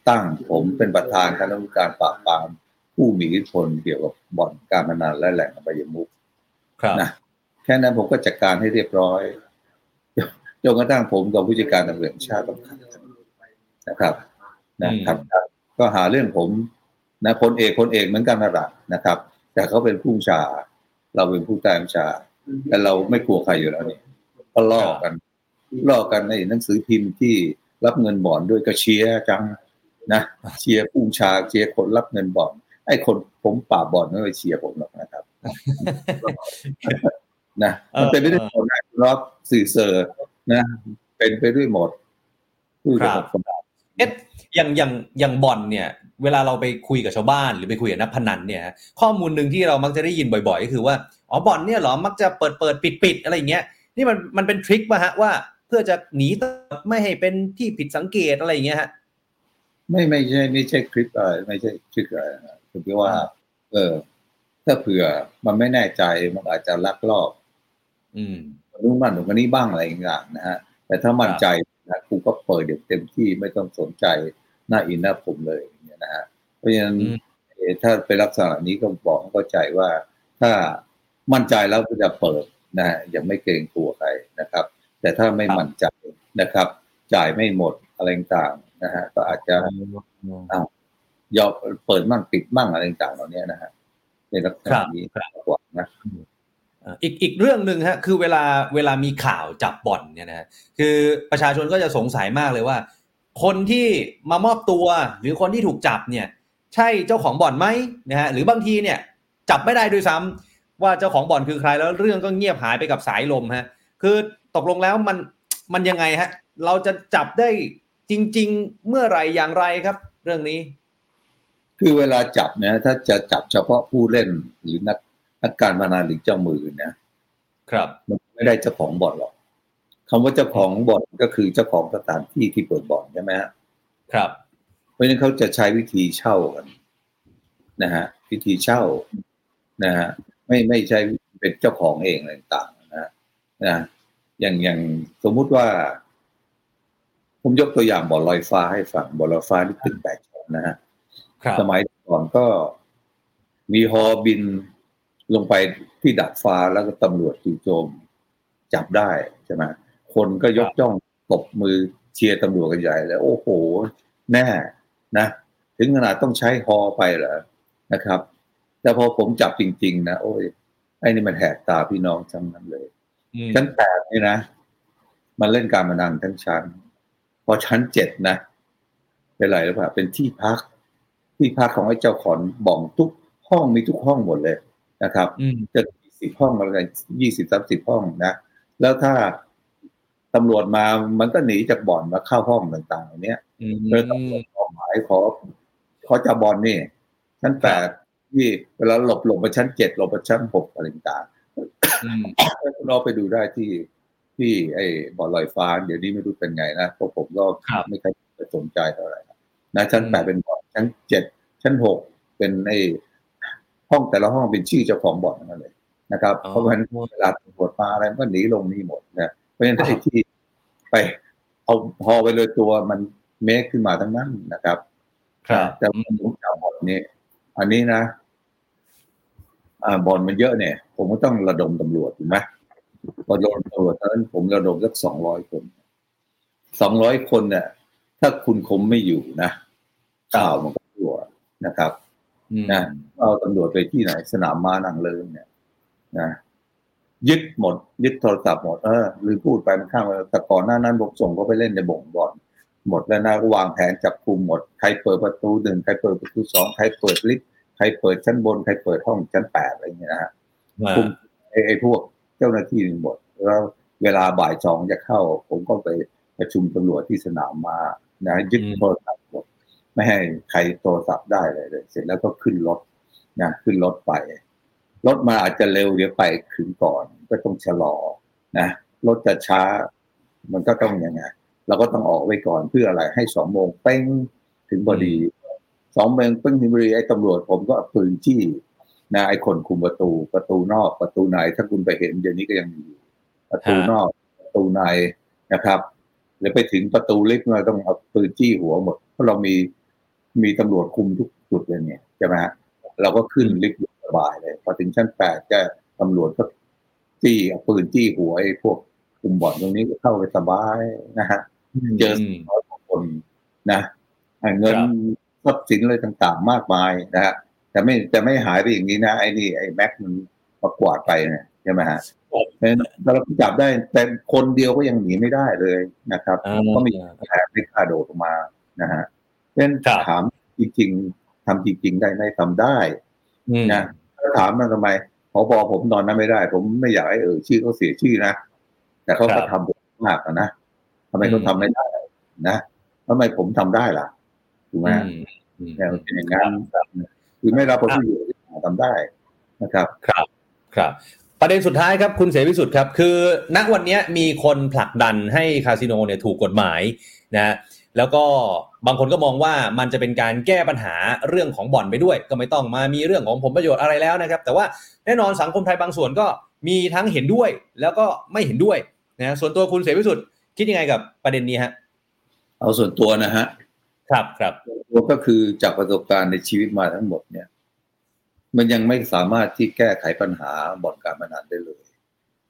ตั้งผมเป็นประธานคณะกรรมการปราบปรามผู้มีอิทธิพลเกี่ยวกับบ่อนการพนันและแหล่งอบายมุขครับนะแค่นั้นผมก็จัดการให้เรียบร้อยจนกระทั่งผมกับผู้จัดการตำรวจแห่งชาติต้องขัดกันนะครับนะครับก็หาเรื่องผมนะคนเอกคนเอกเหมือนกันระดับนะครับ แต่เขาเป็นผู้บัญชา เราเป็นผู้ใต้บัญชา แต่เราไม่กลัวใครอยู่แล้วนี่ ก็ล่อกันล่อกันในหนังสือพิมพ์ที่รับเงินบ่อนด้วยก็เชียร์จังนะเชียร์ผู้บัญชาเชียร์คนรับเงินบ่อนไอ้คนผมป่าบบ่อนไม่ไปเชียร์ผมหรอกนะครับนะมันเป็นไปด้วยหมดนะครับสื่อเสอร์นะ เป็นไปด้วยหมดผู้คจะรับผมเอ๊ะอย่างอย่างอย่างบ่อนเนี่ย เวลาเราไปคุยกับชาวบ้านหรือไปคุยกับนักพนันเนี่ยฮะข้อมูลหนึ่งที่เรามักจะได้ยินบ่อย ๆ ก็คือว่าอ๋อบ่อนเนี่ยเหรอมักจะเปิดเปิดปิดปิดอะไรอย่างเงี้ย นี่มันมันเป็นทริคป่ะฮะว่าเพื่อจะหนีไม่ให้เป็นที่ผิดสังเกตอะไรอย่างเงี้ยฮะไม่ไม่ใช่ไม่ใช่คลิปอะไรไม่ใช่ทริคอะไรนะคือว่า เออ ถ้าเผื่อมันไม่แน่ใจมันอาจจะลักลอบ อืมนู่นนั่นหรือนี้บ้างอะไรอย่างนะฮะ แต่ถ้ามั่นใจนะกูก็เปิดเดี๋ยวเต็มที่ไม่ต้องสนใจหน้าอินหน้าผมเลยอย่างเงี้ยนะฮะเพราะฉะนั้นอืมเอ่อถ้าเป็นลักษณะนี้ก็บอกให้เข้าใจว่า ถ้ามั่นใจแล้วก็จะเปิด นะฮะยังไม่เกรงกลัวใครนะครับ แต่ถ้าไม่มั่นใจนะครับ จ่ายไม่หมดอะไรต่างๆนะฮะก็อาจจะยอมเปิดมั่งปิดมั่งอะไรต่างๆเหล่านี้นะฮะในลักษครัณะบนี้ครับกว่านะอ่าอีกอีกเรื่องหนึ่งฮะคือเวลาเวลามีข่าวจับบ่อนเนี่ยนะฮะคือประชาชนก็จะสงสัยมากเลยว่า คนที่มามอบตัวหรือคนที่ถูกจับเนี่ย ใช่เจ้าของบ่อนไหมนะฮะหรือบางทีเนี่ย จับไม่ได้ด้วยซ้ำ ว่าเจ้าของบ่อนคือใครแล้วเรื่องก็เงียบหายไปกับสายลมฮะ คือตกลงแล้วมันมันยังไงฮะ เราจะจับได้จริง ๆ เมื่อไหรอย่างไรครับ เรื่องนี้ คือเวลาจับเนี่ยถ้าจะจับเฉพาะผู้เล่นหรือนักนักการพนันหรือเจ้ามือนะครับมันไม่ได้เจ้าของบ่อนหรอกคำว่าเจ้าของบ่อนก็คือเจ้าของสถานที่ที่เปิดบ่อนใช่ไหมฮะครับ เพราะฉะนั้นเขาจะใช้วิธีเช่ากันนะฮะวิธีเช่านะฮะ ไม่ไม่ใช่เป็นเจ้าของเองอะไรต่างๆนะฮะนะอย่างอย่างสมมุติว่า ผมยกตัวอย่างบ่อนลอยฟ้าให้ฟังบ่อนลอยฟ้าที่ตึกแปดชั้นนะฮะครับสมัยก่อนก็มีฮอบินลงไปที่ดัดฟ้าแล้วก็ตำรวจจู่โจม จับได้ใช่ไหมคนก็ยกย่องตบมือเชียร์ตำรวจกันใหญ่เลยโอ้โห แน่นะ ถึงขนาดต้องใช้ฮอไปเหรอนะครับ แต่พอผมจับจริง ๆ นะโอ้ยไอ้นี่มันแหกตาพี่น้องทั้งนั้นเลยอืมชั้นแปดนี่นะมันเล่นการพนันทั้งชั้น พอชั้นเจ็ดนะเป็นไรหรือเปล่าเป็นที่พัก ที่พักของไอ้เจ้าของบ่องทุกห้องมีทุกห้องหมดเลยนะครับอืมจะมีสิบห้องอะไรยี่สิบสามสิบห้องนะแล้วถ้าตำรวจมามันก็หนีจากบ่อนมาเข้าห้องต่างๆเหล่านี้อืมเลยต้องขอหมายขอขอจับบอลนี่ชั้นแปด ที่เวลาหลบหลบมาชั้นเจ็ดหลบมาชั้นหกอะไรต่างอืมๆเราไปดูได้ที่ที่ไอ้บ่อลอยฟ้า เดี๋ยวนี้ไม่รู้เป็นไงนะเพราะผมก็ครับไม่ค่อยจะสนใจเท่าไหร่นะนะชั้นอืมแปดเป็นบ่อนชั้นเจ็ดชั้นหกเป็นไอ้ห้องแต่ละห้องเป็นชื่อเจ้าของบ่อนทั้งนั้นเลยนะครับ เพราะฉะนั้นเวลาตำรวจมาอะไรมันก็หนีลงนี่หมดนะเพราะฉะนั้นไอ้ที่ไปเอาพอไปเลยตัวมันเมคขึ้นมาทั้งนั้นนะครับ ครับ แต่ผมจำบอลนี้ อันนี้นะอ่า บอลมันเยอะเนี่ย ผมก็ต้องระดมตำรวจถูกไหมพอระดมตำรวจตอนนั้นผมระดมสักสองร้อยคนสองร้อยคนเนี่ยถ้าคุณคมไม่อยู่นะข่าวมันก็รั่วนะครับอืมนะเอาตำรวจไปที่ไหน สนามม้านางเลิงเนี่ยนะยึดหมด ยึดโทรศัพท์หมดเออหรือพูดไปมันข้ามไปแต่ก่อนหน้านั้นผมส่งเขาไปเล่นในบ่งบอลหมดแล้วนะก็วางแผนจับกลุ่มหมด ใครเปิดประตูหนึ่งใครเปิดประตูสองใครเปิดลิฟต์ ใครเปิดชั้นบน ใครเปิดห้องชั้นแปดอะไรอย่างเงี้ยนะฮะอ่าคุมไอ้ไอ้พวกเจ้าหน้าที่หมดแล้วเวลาบ่ายสองจะเข้า ผมก็ไปประชุมตำรวจที่สนามมานะยึดโทรศัพท์หมดไม่ให้ใครโทรศัพท์ได้เลยเลย เสร็จแล้วก็ขึ้นรถนะขึ้นรถไปรถมาอาจจะเร็วเดี๋ยวไปถึงก่อน ก็ต้องชะลอนะรถจะช้า มันก็ต้องยังไงเราก็ต้องออกไว้ก่อนเพื่ออะไรให้สองโมงเป้งถึงพอดี สองโมงเป้งถึงพอดีไอ้ตำรวจผมก็เอาปืนจี้นะไอ้คนคุมประตูประตูนอกประตูในถ้าคุณไปเห็นเดี๋ยวนี้ก็ยังมีอยู่ประตูนอกประตูในนะครับแล้วไปถึงประตูลิฟต์เราต้องเอาปืนจี้หัวหมด เพราะเรามีมีตำรวจคุมทุกจุดเลยเนี่ยใช่ไหมฮะเราก็ขึ้นลิฟต์สบายเลย พอถึงชั้นแปดก็ตำรวจก็จี้เอาปืนจี้หัวไอ้พวกคุมบ่อนตรงนี้ก็เข้าไปสบายนะฮะเจอร้อยกว่าคนนะเงิน ทรัพย์สินอะไรต่างๆ มากมายนะฮะแต่ไม่แต่ไม่หายไปอย่างนี้นะไอ้นี่ไอ้แม็กมันประกวาดไปเนี่ยใช่ไหมฮะเพราะฉะนั้นเราจับได้แต่คนเดียวก็ยังหนีไม่ได้เลยนะครับ ก็มีแผลไม่ค่าโดดออกมานะฮะเพราะฉะนั้นถามจริงๆทำจริงๆได้ไหมทำได้นะถ้าถามมันทำไมพอบอผมนอนนั้นไม่ได้ ผมไม่อยากให้เออชื่อเขาเสียชื่อนะแต่เขาก็ทำมากนะทำไมเขาทำไม่ได้นะทำไมผมทำได้ล่ะ ถูกไหมเนี่ยเป็นอย่างนั้นคือไม่รับผลประโยชน์ที่ทำได้นะครับครับครับ ประเด็นสุดท้ายครับคุณเสรีพิสุทธิ์ครับ คือณวันนี้มีคนผลักดันให้คาสิโนเนี่ยถูกกฎหมายนะแล้วก็บางคนก็มองว่ามันจะเป็นการแก้ปัญหาเรื่องของบ่อนไปด้วย ก็ไม่ต้องมามีเรื่องของผลประโยชน์อะไรแล้วนะครับ แต่ว่าแน่นอนสังคมไทยบางส่วนก็มีทั้งเห็นด้วยแล้วก็ไม่เห็นด้วยนะส่วนตัวคุณเสรีพิสุทธิ์คิดยังไงกับประเด็นนี้ฮะเอาส่วนตัวนะฮะ ครับครับตัวก็คือจากประสบการณ์ในชีวิตมาทั้งหมดเนี่ย มันยังไม่สามารถที่แก้ไขปัญหาบ่อนการพนันได้เลย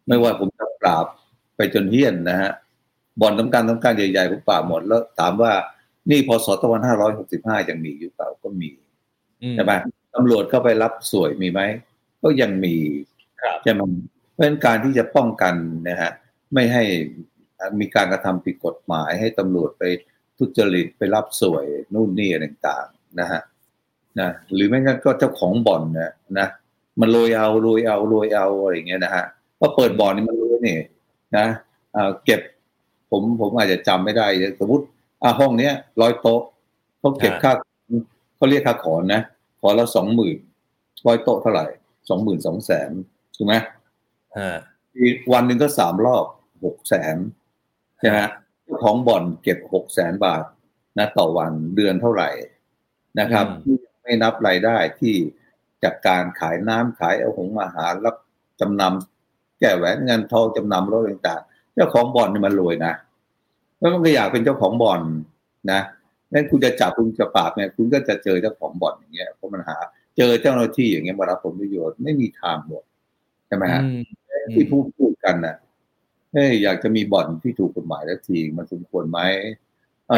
ไม่ว่าผมจะปราบไปจนเฮี้ยนนะฮะบ่อนสำคัญสำคัญใหญ่ๆผมปราบหมดแล้วถามว่านี่พศตะวันห้าร้อยหกสิบห้ายังมีอยู่เปล่าก็มีใช่ไหมตำรวจเข้าไปรับสวยมีไหมก็ยังมีใช่ไหมเพราะฉะนั้นการที่จะป้องกันนะฮะไม่ให้มีการกระทำผิดกฎหมายให้ตำรวจไป ทุจริตไปรับสวยนู่นนี่อะไรต่างๆนะฮะนะหรือไม่งั้นก็เจ้าของบ่อนนะนะมันรวยเอารวยเอารวยเอาอะไรอย่างเงี้ยนะฮะพอเปิดบ่อนนี่มันรวยนี่นะเก็บผมผมอาจจะจำไม่ได้สมมติอ่าห้องเนี้ยร้อยโต๊ะเขาเก็บค่าเขาเรียกค่าขอนนะขอละสองหมื่นร้อยโต๊ะเท่าไหร่สองหมื่นสองแสนถูกไหมวันหนึ่งก็สามรอบหกแสนใช่ไหมเจ้า ของบ่อนเก็บหกแสนบาทนะต่อวันเดือนเท่าไหร่นะครับไม่นับรายได้ที่จากการขายน้ำขายเอาหงอาหารรับจำนำแก้แหวนเงินทองจำนำรถต่างๆ เจ้าของบ่อนนี่มันรวยนะแล้วมันก็อยากเป็นเจ้าของบ่อนนะนั่นคุณจะจับคุณจะปราบเนี่ยคุณก็จะเจอเจ้าของบ่อนอย่างเงี้ยเพราะมันหา เจอเจ้าหน้าที่อย่างเงี้ยมารับผลประโยชน์ไม่มีทางหมดใช่ไหมฮะที่พูดพูดกันนะ เฮ้ยอยากจะมีบ่อนที่ถูกกฎหมายแล้วทีมันสมควรไหม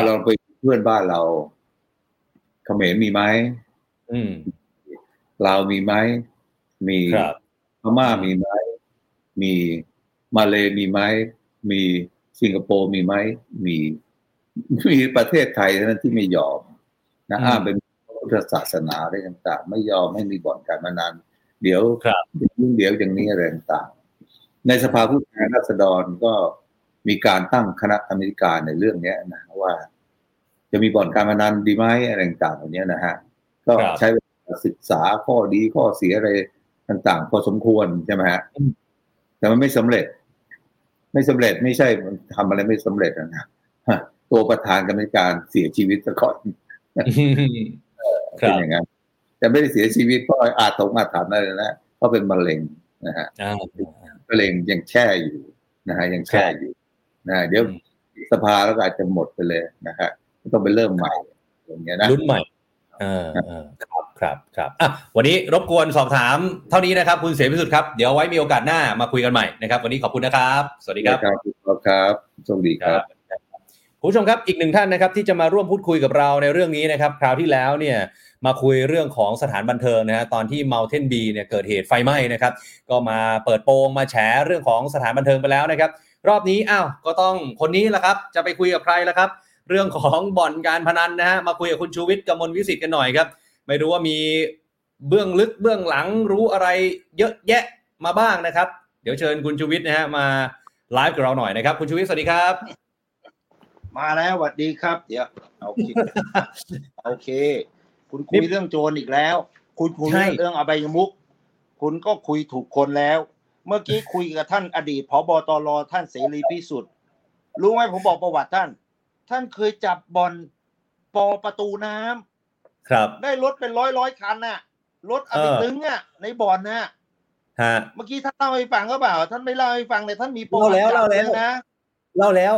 เราไปเพื่อนบ้านเราเขมรมีไหมลาวมีไหมมีพม่ามีไหมมีมาเลมีไหมมีสิงคโปร์มีไหมมีมีประเทศไทยเท่านั้นที่ไม่ยอมนะอ้างเป็นพุทธศาสนาอะไรต่าง ๆ ไม่ยอมให้มีบ่อนการมานานเดี๋ยวเดี๋ยวอย่างนี้อะไรต่าง ในสภาผู้แทนราษฎรก็มีการตั้งคณะกรรมการในเรื่องนี้นะว่า จะมีบ่อนการพนันดีไหมอะไรต่างๆเหล่านี้นะฮะก็ใช้เวลาศึกษาข้อดีข้อเสียอะไรต่างๆ พอสมควรใช่ไหมฮะแต่มันไม่สำเร็จ ไม่สำเร็จไม่ใช่ทำอะไรไม่สำเร็จนะตัวประธานกรรมการเสียชีวิตซะก่อนเป็นอย่างนั้นแต่ไม่ได้เสียชีวิตเพราะอาตงอาถรรพ์อะไรนะเพราะเป็นมะเร็งนะฮะ มะเร็งยังแช่อยู่นะฮะยังแช่อยู่นะเดี๋ยวสภาแล้วก็อาจจะหมดไปเลยนะฮะต้องไปเริ่มใหม่อย่างเงี้ยนะรุ่นใหม่เออครับครับครับอะวันนี้รบกวนสอบถามเท่านี้นะครับ คุณเสรีพิสุทธิ์ครับ เดี๋ยวไว้มีโอกาสหน้ามาคุยกันใหม่นะครับ วันนี้ขอบคุณนะครับ สวัสดีครับครับครับสวัสดีครับผู้ชมครับอีกหนึ่งท่านนะครับที่จะมาร่วมพูดคุยกับเราในเรื่องนี้นะครับ คราวที่แล้วเนี่ย มาคุยเรื่องของสถานบันเทิงนะฮะตอนที่ Mountain B เนี่ยเกิดเหตุไฟไหม้นะครับ ก็มาเปิดโปงมาแฉเรื่องของสถานบันเทิงไปแล้วนะครับ รอบนี้อ้าวก็ต้องคนนี้แหละครับ จะไปคุยกับใครละครับ เรื่องของบ่อนการพนันนะฮะมาคุยกับคุณชูวิทย์กมลวิสิทธิ์กันหน่อยครับไม่รู้ว่ามีเบื้องลึกเบื้องหลังรู้อะไรเยอะแยะมาบ้างนะครับ เดี๋ยวเชิญคุณชูวิทย์นะฮะมาไลฟ์กับเราหน่อยนะครับ คุณชูวิทย์สวัสดีครับ มาแล้วสวัสดีครับ เดี๋ยวโอเคโอเค คุณคุยเรื่องโจรอีกแล้ว คุณคุยใช่เรื่องอบายมุกคุณก็คุยถูกคนแล้ว เมื่อกี้คุยกับท่านอดีตผบตรท่านเสรีพิสุทธิ์รู้ไหมผมบอกประวัติท่าน ท่านเคยจับบอลปอประตูน้ำครับ ได้รถเป็นร้อยร้อยคันน่ะรถอเมเออตึงอะ ในบ่อนน่ะฮะเมื่อกี้ท่านเล่าให้ฟังก็เปล่า ท่านไม่เล่าให้ฟังเลยท่านมีประเล่าวัติแล้วจับเล่าแล้วยนะเล่าแล้ว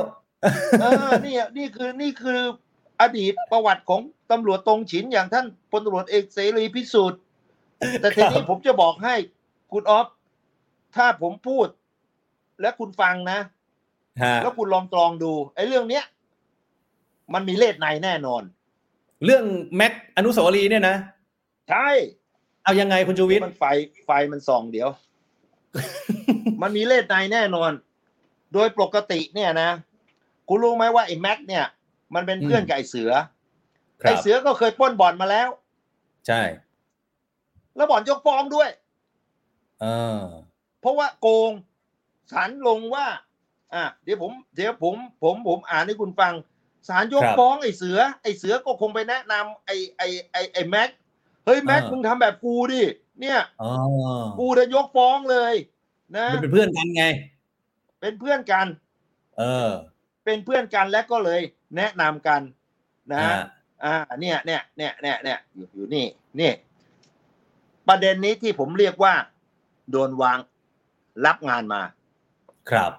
เออนี่อะนี่คือนี่คือ อดีตประวัติของตำรวจตรงฉินอย่างท่านพลตำรวจเอกเสรีพิสุทธิ์แต่ทีนี้ผมจะบอกให้คุณออฟถ้าผมพูด และคุณฟังนะฮะแล้วคุณลองตรองดูไอ้เรื่องเนี้ย มันมีเลขในแน่นอน เรื่องแม็กอนุสาวรีย์เนี่ยนะ ใช่ เอายังไงคุณชูวิทย์มันไฟไฟมันส่องเดี๋ยว มันมีเลขในแน่นอน โดยปกติเนี่ยนะ คุณรู้ไหมว่าไอ้แม็กเนี่ย มันเป็นเพื่อนกับไอ้เสือครัไอ้บเสือก็เคยปล้นบ่อนมาแล้ว ใช่ แล้วบ่อนยกฟ้องด้วยเออเพราะว่าโกงศาลลงว่า อะเดี๋ยวผมเดี๋ยวผมผมผมอ่านให้คุณฟังศาลยกครับฟ้องไอ้เสือ ไอ้เสือก็คงไปแนะนำไอ้ไอ้ไอ้ไอ้แม็กเฮ้ยแม็กอ่ามึมึงทำแบบกูดิเนี่ยอ๋อกูจะยกฟ้องเลย นะมันเป็นเพื่อนกันไง เป็นเพื่อนกัน เออ เป็นเพื่อนกันและก็เลย แนะนำกันนะฮะอ่าเนี่ยเนี่ยเนี่ยเนี่ยเนี่ยอยู่อยู่นี่นี่ประเด็นนี้ที่ผมเรียกว่า โดนวางรับงานมา ครับ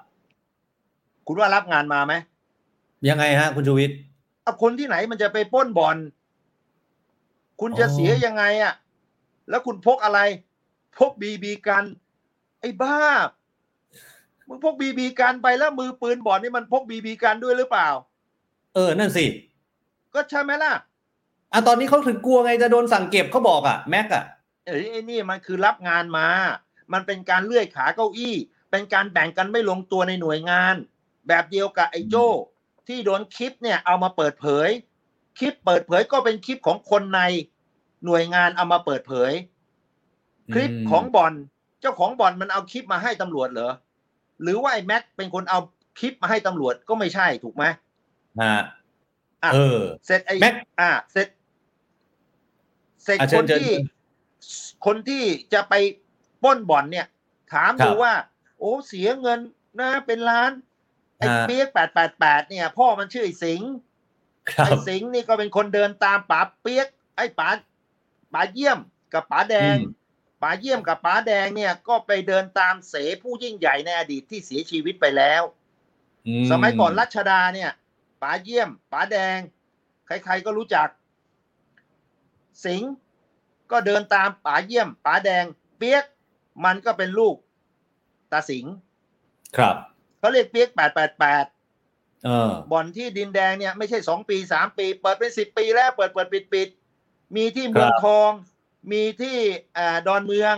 คุณว่ารับงานมาไหมยังไงฮะ คุณชูวิทย์เอาคนที่ไหนมันจะไปปล้นบอลคุณจะอ๋อเสียยังไงอะ่ะ แล้วคุณพกอะไร พกบีบีกัน ไอ้บ้ามึงพกบีบีกันไปแล้วมือปืนบอลนี่มันพกบีบีกันด้วยหรือเปล่า เออ นั่นสิ ก็ใช่ไหมล่ะอะตอนนี้เขาถึงกลัวไงจะโดนสั่งเก็บเขาบอกอะแม็กอะเอ้ยไอ้นี่มันคือรับงานมา มันเป็นการเลื่อยขาเก้าอี้ เป็นการแบ่งกันไม่ลงตัวในหน่วยงาน แบบเดียวกับไอ้โจ้ที่โดนคลิปเนี่ยเอามาเปิดเผย คลิปเปิดเผยก็เป็นคลิปของคนในหน่วยงานเอามาเปิดเผย คลิปอืมของบอลเจ้าของบอลมันเอาคลิปมาให้ตำรวจเหรอหรือว่าไอ้แม็กเป็นคนเอาคลิปมาให้ตำรวจก็ไม่ใช่ถูกไหม ฮะอะเออ เสร็จไอ้แม็กอ่าเสร็จเสร็จอะเชิคญนเชิญ ที่คนที่จะไปปล้นบ่อนเนี่ย ถามครับดูว่า โอ้เสียเงินนะเป็นล้านไอ้ฮะเปียกแปดแปดแปดเนี่ย พ่อมันชื่อไอ้สิงห์ครับไอ้สิงห์นี่ก็เป็นคนเดินตามป๋าเปียกไอ้ป๋าป๋าเยี่ยมกับป๋าแดงอืม ป๋าเยี่ยมกับป๋าแดงเนี่ยก็ไปเดินตามเสผู้ยิ่งใหญ่ในอดีตที่เสียชีวิตไปแล้ว อืสมัยก่อนรัชดาเนี่ย ป๋าเยี่ยมป๋าแดง ใครๆก็รู้จัก สิงห์ก็เดินตามป๋าเยี่ยมป๋าแดง เปียกมันก็เป็นลูกตาสิงห์ครับเขาเรียกเปียกแปดแปดแปดเออบ่อนที่ดินแดงเนี่ยไม่ใช่สองปีสามปี เปิดเป็นสิบปีแล้ว เปิดเปิดปิดปิดมีที่เมืองครับทอง มีที่อ่าดอนเมือง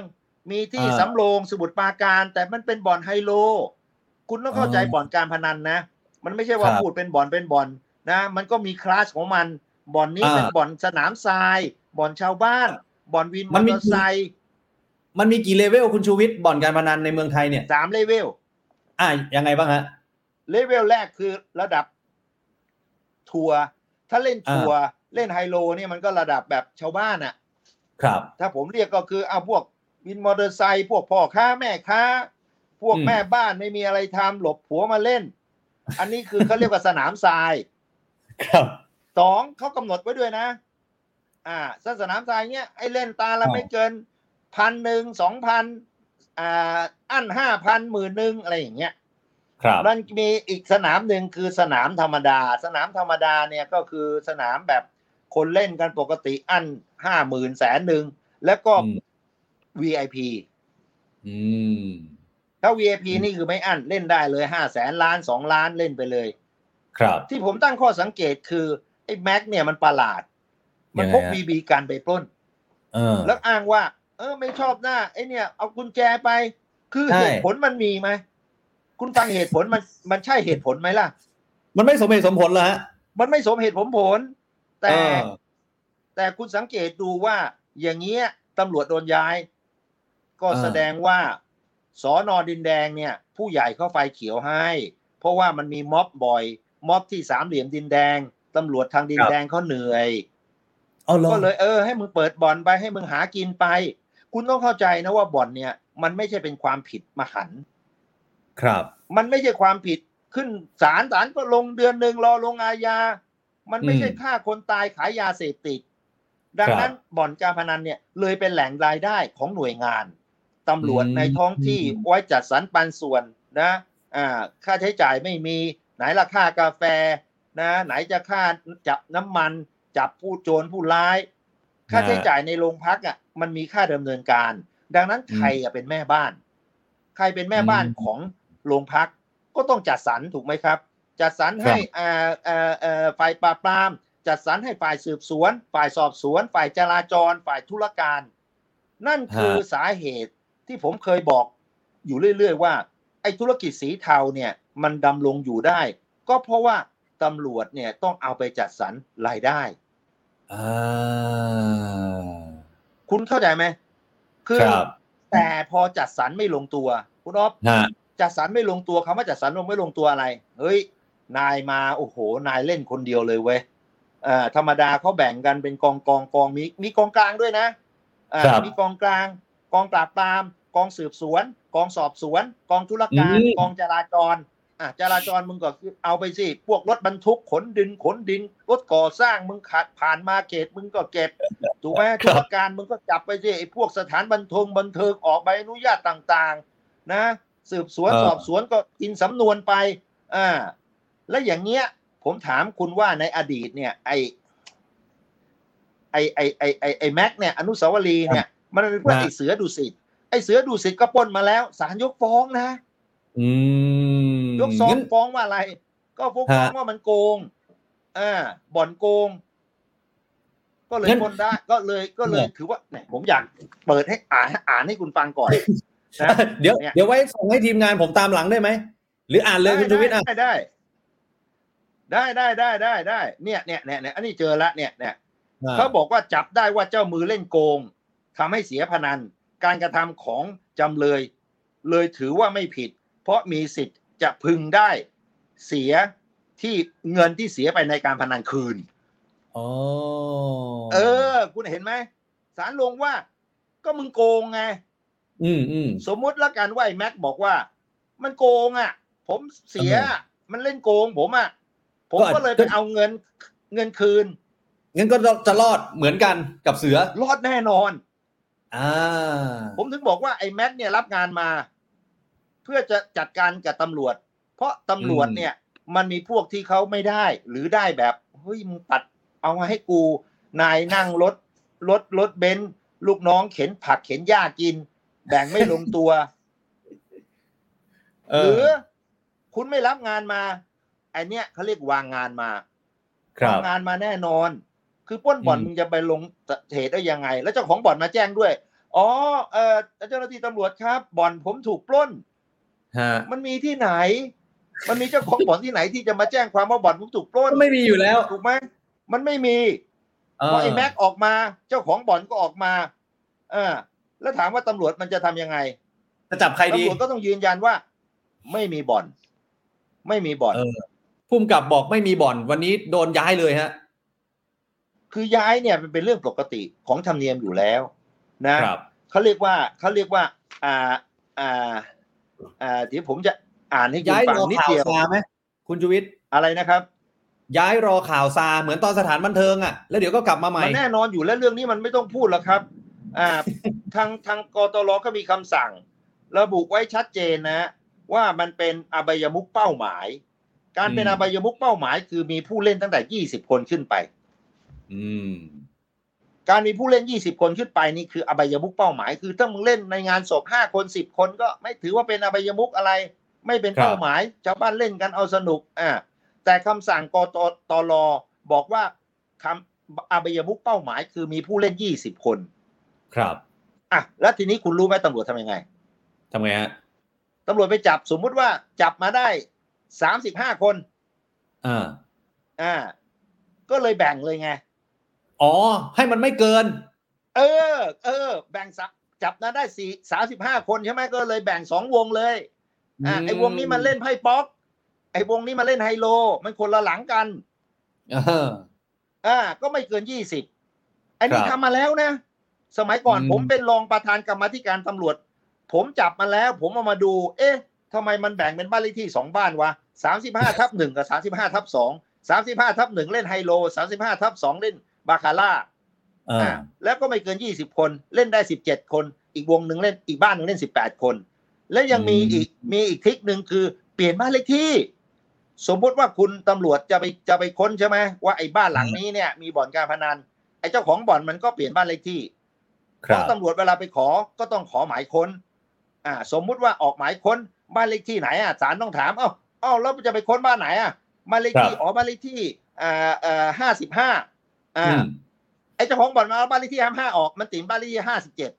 มีที่อ่าสำโรงสมุทรปราการ แต่มันเป็นบ่อนไฮโล คุณต้องเข้าใจอ๋อบ่อนการพนันนะ มันไม่ใช่ว่าครับพูดเป็นบ่อนเป็นบ่อนนะ มันก็มีคลาสของมัน บ่อนนี้อ่าเป็นบ่อนสนามทราย บ่อนชาวบ้าน บ่อนวินมอเตอร์ไซค์มันมีกี่ level คุณชูวิทย์บ่อนการพนันในเมืองไทยเนี่ย สามเลเวล อะยังไงบ้างฮะ level แรกคือระดับถั่วถ้าเล่นถั่วเล่นไฮโลเนี่ยมันก็ระดับแบบชาวบ้านอะครับ ถ้าผมเรียกก็คือเอาพวกวินมอเตอร์ไซค์พวกพ่อค้าแม่ค้า พวกอืม แม่บ้านไม่มีอะไรทำหลบผัวมาเล่น อันนี้คือเขาเรียกว่าสนามทราย ครับสองเขากำหนดไว้ด้วยนะ อ่าสนามทรายเนี้ยไอ้เล่นตาละอ๋อไม่เกินพันหนึ่งสองพันอ่าอันห้าพันหมื่นหนึ่งอะไรอย่างเงี้ย ครับ มันมีอีกสนามหนึ่งคือสนามธรรมดา สนามธรรมดาเนี่ยก็คือสนามแบบคนเล่นกันปกติอันห้าหมื่นแสนหนึ่งแล้วก็อืม VIP อืม ถ้า VIP อืมนี่คือไม่อั้นเล่นได้เลยห้าแสนล้านสองล้านเล่นไปเลย ครับ ที่ผมตั้งข้อสังเกตคือไอ้แม็กเนี่ยมันประหลาด มันพกยังไงฮะบีบีกันไปปล้นเออแล้วอ้างว่า เออไม่ชอบหน้าไอ้เนี่ย เอากุญแจไป คือใช่เหตุผลมันมีไหมคุณฟังเหตุผลมันมันใช่เหตุผลไหมล่ะ มันไม่สมเหตุสมผลเหรอฮะมันไม่สมเหตุผลผล แต่เออแต่คุณสังเกตดูว่าอย่างเงี้ยตำรวจโดนย้าย ก็เออแสดงว่า สอนอดินแดงเนี่ยผู้ใหญ่เขาไฟเขียวให้ เพราะว่ามันมีม็อบบ่อย ม็อบที่สามเหลี่ยมดินแดงตำรวจทางดินแดงเขาเหนื่อยเอาเหรอก็เลยเออให้มึงเปิดบ่อนไปให้มึงหากินไป คุณต้องเข้าใจนะว่าบ่อนเนี่ย มันไม่ใช่เป็นความผิดมหันต์ครับ มันไม่ใช่ความผิดขึ้นศาลศาลก็ลงเดือนหนึ่งรอลงอาญา มันไม่ใช่อืมฆ่าคนตายขายยาเสพติด ดังนั้นบ่อนการพนันเนี่ยเลยเป็นแหล่งรายได้ของหน่วยงาน ตำรวจอืมในท้องที่ไว้จัดสรรปันส่วนนะอ่าค่าใช้จ่ายไม่มีไหนราคากาแฟนะไหนจะค่าจับน้ำมันจับผู้โจรผู้ร้าย ค่าใช้จ่ายในโรงพักอะมันมีค่าดำเนินการ ดังนั้นใครอะเป็นแม่บ้าน ใครเป็นแม่บ้านของโรงพักก็ต้องจัดสรรถูกไหมครับ จัดสรรให้อ่าอ่าอ่าฝ่ายปราบปราม จัดสรรให้ฝ่ายสืบสวน ฝ่ายสอบสวน ฝ่ายจราจร ฝ่ายธุรการ นั่นคือสาเหตุ ที่ผมเคยบอกอยู่เรื่อยๆ ว่า ไอ้ธุรกิจสีเทาเนี่ยมันดำรงอยู่ได้ ก็เพราะว่าตำรวจเนี่ยต้องเอาไปจัดสรรรายได้อ่าคุณเข้าใจไหมคือครับแต่พอจัดสรรไม่ลงตัว คุณอ๊อฟฮะจัดสรรไม่ลงตัวคำว่าจัดสรรลงไม่ลงตัวอะไร เฮ้ย นายมาโอ้โห นายเล่นคนเดียวเลยเว้ยเอ่อธรรมดาเขาแบ่งกันเป็นกองกองกองมีมีกองกลางด้วยนะอ่าครับมีกองกลาง กองปราบปราม กองสืบสวน กองสอบสวน กองธุรการอืมกองจราจรอะจราจรมึงก็เอาไปสิพวกรถบรรทุกขนดินขนดินรถก่อสร้างมึงขาดผ่านมาเกตมึงก็เก็บถูกไหมธุรการมึงก็จับไปสิไอ้พวกสถานบันเทิงบันเทิงออกใบอนุญาตต่างๆ นะ สืบสวนเออสอบสวนก็กินสำนวนไปอ่าแล้วอย่างเงี้ย ผมถามคุณว่าในอดีตเนี่ย ไอไอไอไอไอไอแม็กเนี่ย อนุสาวรีย์เนี่ย มันเป็นพวกนะไอเสือดุสิตไอเสือดุสิตก็ปล้นมาแล้วศาลยกฟ้องนะอืมยกฟ้องงั้นฟ้องว่าอะไร ก็ฟ้องฮะว่ามันโกงอ่าบ่อนโกง ก็เลยงั้นปล้นได้ก็เลยก็เลยเนี่ยถือว่าเนี่ยผมอยากเปิดให้อ่านอ่านให้คุณฟังก่อนนะเดี๋ยวเนี่ยเดี๋ยวไว้ส่งให้ทีมงานผมตามหลังได้ไหมหรืออ่านเลยคุณชูวิทย์อะได้ได้ได้ได้ได้ได้ได้เนี่ยเนี่ยเนี่ยเนี่ยอันนี้เจอละเนี่ยเนี่ยเขาบอกว่าจับได้ว่าเจ้ามือเล่นโกง ทำให้เสียพนัน การกระทำของจำเลย เลยถือว่าไม่ผิด เพราะมีสิทธิ์จะพึงได้เสียที่เงินที่เสียไปในการพนันคืนอ๋อเออ คุณเห็นไหมศาลลงว่า ก็มึงโกงไงอืมอืมสมมุติละกันว่าไอ้แม็กบอกว่า มันโกงอะ ผมเสียเออมันเล่นโกง ผมอะผมก็อาจก็เลยไปเอาเงินเงินคืนงั้นก็จะรอดเหมือนกันกับเสือ รอดแน่นอนอ่า ผมถึงบอกว่าไอ้แม็กเนี่ยรับงานมา เพื่อจะจัดการกับตำรวจ เพราะตำรวจอืมเนี่ย มันมีพวกที่เขาไม่ได้ หรือได้แบบเฮ้ยมึงตัดเอามาให้กู นายนั่งรถรถรถเบนซ์ลูกน้องเข็นผักเข็นหญ้ากิน แบ่งไม่ลงตัวเอหรืออคุณไม่รับงานมาไอเนี้ยเขาเรียกวางงานมา ครับวางงานมาแน่นอน คือปล้นบ่อนอืมมึงจะไปลงเหตุได้ยังไง แล้วเจ้าของบ่อนมาแจ้งด้วย อ๋อเออเจ้าหน้าที่ตำรวจครับ บ่อนผมถูกปล้นฮะมันมีที่ไหน มันมีเจ้าของบ่อนที่ไหนที่จะมาแจ้งความว่าบ่อนผมถูกปล้นก็ไม่มีอยู่แล้วถูกไหมมันไม่มีเอพออไอ้แม็กออกมา เจ้าของบ่อนก็ออกมา เออ แล้วถามว่าตำรวจมันจะทำยังไงจะจับใครดีตำรวจก็ต้องยืนยันว่า ไม่มีบ่อน ไม่มีบ่อนเออพุ่มกับบอกไม่มีบ่อน วันนี้โดนย้ายเลยฮะ คือย้ายเนี่ยมันเป็นเรื่องปกติของธรรมเนียมอยู่แล้วนะครับเขาเรียกว่าเขาเรียกว่า อ่าอ่าอ่าเดี๋ยวผมจะอ่านให้คุณย้ายฟังรอนิดข่าวเดียวซาไหมคุณชูวิทย์อะไรนะครับ ย้ายรอข่าวซาเหมือนตอนสถานบันเทิงอะแล้วเดี๋ยวก็กลับมาใหม่มันแน่นอนอยู่แล้วเรื่องนี้มันไม่ต้องพูดหรอกครับ อ่าทางทางกตลก็มีคำสั่ง ระบุไว้ชัดเจนนะ ว่ามันเป็นอบายมุกเป้าหมาย การเป็นอืมอบายมุกเป้าหมาย คือมีผู้เล่นตั้งแต่ยี่สิบคนขึ้นไปอืม การมีผู้เล่น 20 คนขึ้นไปนี่คืออบายมุกเป้าหมาย คือถ้ามึงเล่นในงานศพ5คน 10 คนก็ไม่ถือว่าเป็นอบายมุกอะไร ไม่เป็นครับเป้าหมายชาวบ้านเล่นกันเอาสนุกอ่าแต่คำสั่งกตตลบอกว่าคำอบายมุกเป้าหมาย คือมีผู้เล่น 20 คน ครับอะแล้วทีนี้คุณรู้ไหมตำรวจทำยังไงทำไงฮะตำรวจไปจับสมมุติว่าจับมาได้35คนอ่าอ่า ก็เลยแบ่งเลยไง อ๋อ ให้มันไม่เกิน เออ เออ แบ่งสักจับนะได้สี่สามสิบห้าคนใช่ไหมก็เลยแบ่งสองวงเลยอ่าไอ้วงนี้มันเล่นไพ่ป๊อก ไอ้วงนี้มาเล่นไฮโล มันคนละหลังกันเอออ่า ก็ไม่เกินยี่สิบอันนี้ครับทำมาแล้วนะ สมัยก่อนอืมผมเป็นรองประธานกรรมาธิการตำรวจ ผมจับมาแล้ว ผมเอามาดู เอ๊ะทำไมมันแบ่งเป็นบ้านเลขที่สองบ้านวะสามสิบห้าทับหนึ่งกับสามสิบห้าทับสองสามสิบห้าทับหนึ่งเล่นไฮโลสามสิบห้าทับสองเล่น บาคาร่าเอออ่าแล้วก็ไม่เกินยี่สิบคนเล่นได้สิบเจ็ดคน อีกวงหนึ่งเล่นอีกบ้านหนึ่งเล่นสิบแปดคน แล้วยังมีอืมอีกมีอีกทริกหนึ่งคือเปลี่ยนบ้านเลขที่ สมมุติว่าคุณตำรวจจะไปจะไปค้นใช่ไหมว่าไอ้บ้านหลังนี้เนี่ย มีบ่อนการพนันไอ้เจ้าของบ่อนมันก็เปลี่ยนบ้านเลขที่คเพรับราะตำรวจเวลาไปขอก็ต้องขอหมายค้น อ่า สมมุติว่าออกหมายค้นบ้านเลขที่ไหนอะศาลต้องถามเอ้าเอ้าแล้วจะไปค้นบ้านไหนอะบ้านเลขที่ครับอ๋อบ้านเลขที่อ่าอ่าห้าสิบห้า อ่าอืมไอ้เจ้าของบ่อนมาเอาบ้านเลขที่ห้าห้าออก มันติดบ้านเลขที่ห้าสิบเจ็ด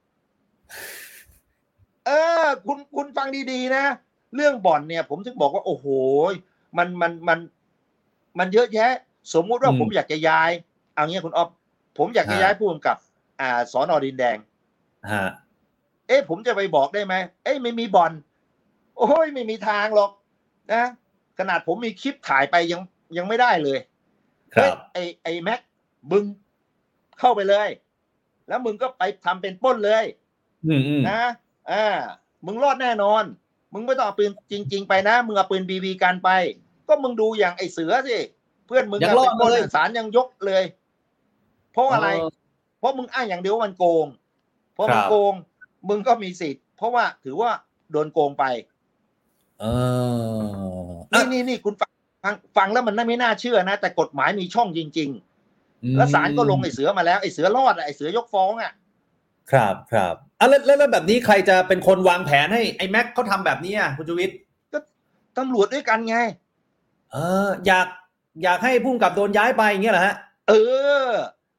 เออ คุณคุณฟังดีๆนะ เรื่องบ่อนเนี่ย ผมถึงบอกว่าโอ้โห มันมันมัน มันเยอะแยะ สมมุติว่าอืมผมอยากจะย้าย เอางี้คุณอ๊อฟผมอยากจะฮะย้ายผู้กำกับ อ่าสอนอดินแดงฮะเอ๊ะผมจะไปบอกได้ไหมเอ้ยไม่มีบ่อน โอ้ยไม่มีทางหรอก นะขนาดผมมีคลิปถ่ายไปยังยังไม่ได้เลยครัเฮ้ยบไอไอแม็ก มึงเข้าไปเลย แล้วมึงก็ไปทำเป็นปล้นเลยอืมอืมนะอ่ามึงรอดแน่นอน มึงไม่ต้องเอาปืนจริง ๆ ไปนะ มึงเอาปืนบีบีกันไป ก็มึงดูอย่างไอเสือสิ เพื่อนมึงยังรอดไปปล้นเลยศาลยังยกเลย เพราะอะไรเออเพราะมึงอ้างอย่างเดียวว่ามันโกง เพราะครัมึบงโกง มึงก็มีสิทธิ์ เพราะว่าถือว่าโดนโกงไป เอออะนี่นี่นี่คุณฟังฟังฟังแล้วมันไม่น่าเชื่อนะ แต่กฎหมายมีช่องจริง ๆ แล้วศาลก็ลงไอ้เสือมาแล้วไอ้เสือรอดอะไอ้เสือยกฟ้องอะครับครับอะแล้วแล้วแล้วแบบนี้ใครจะเป็นคนวางแผนให้ไอ้แม็กเขาทำแบบนี้อะคุณชูวิทย์ตำรวจด้วยกันไง เออ อยากอยากให้พุ่มกับโดนย้ายไปอย่างเงี้ยเหรอฮะ เออ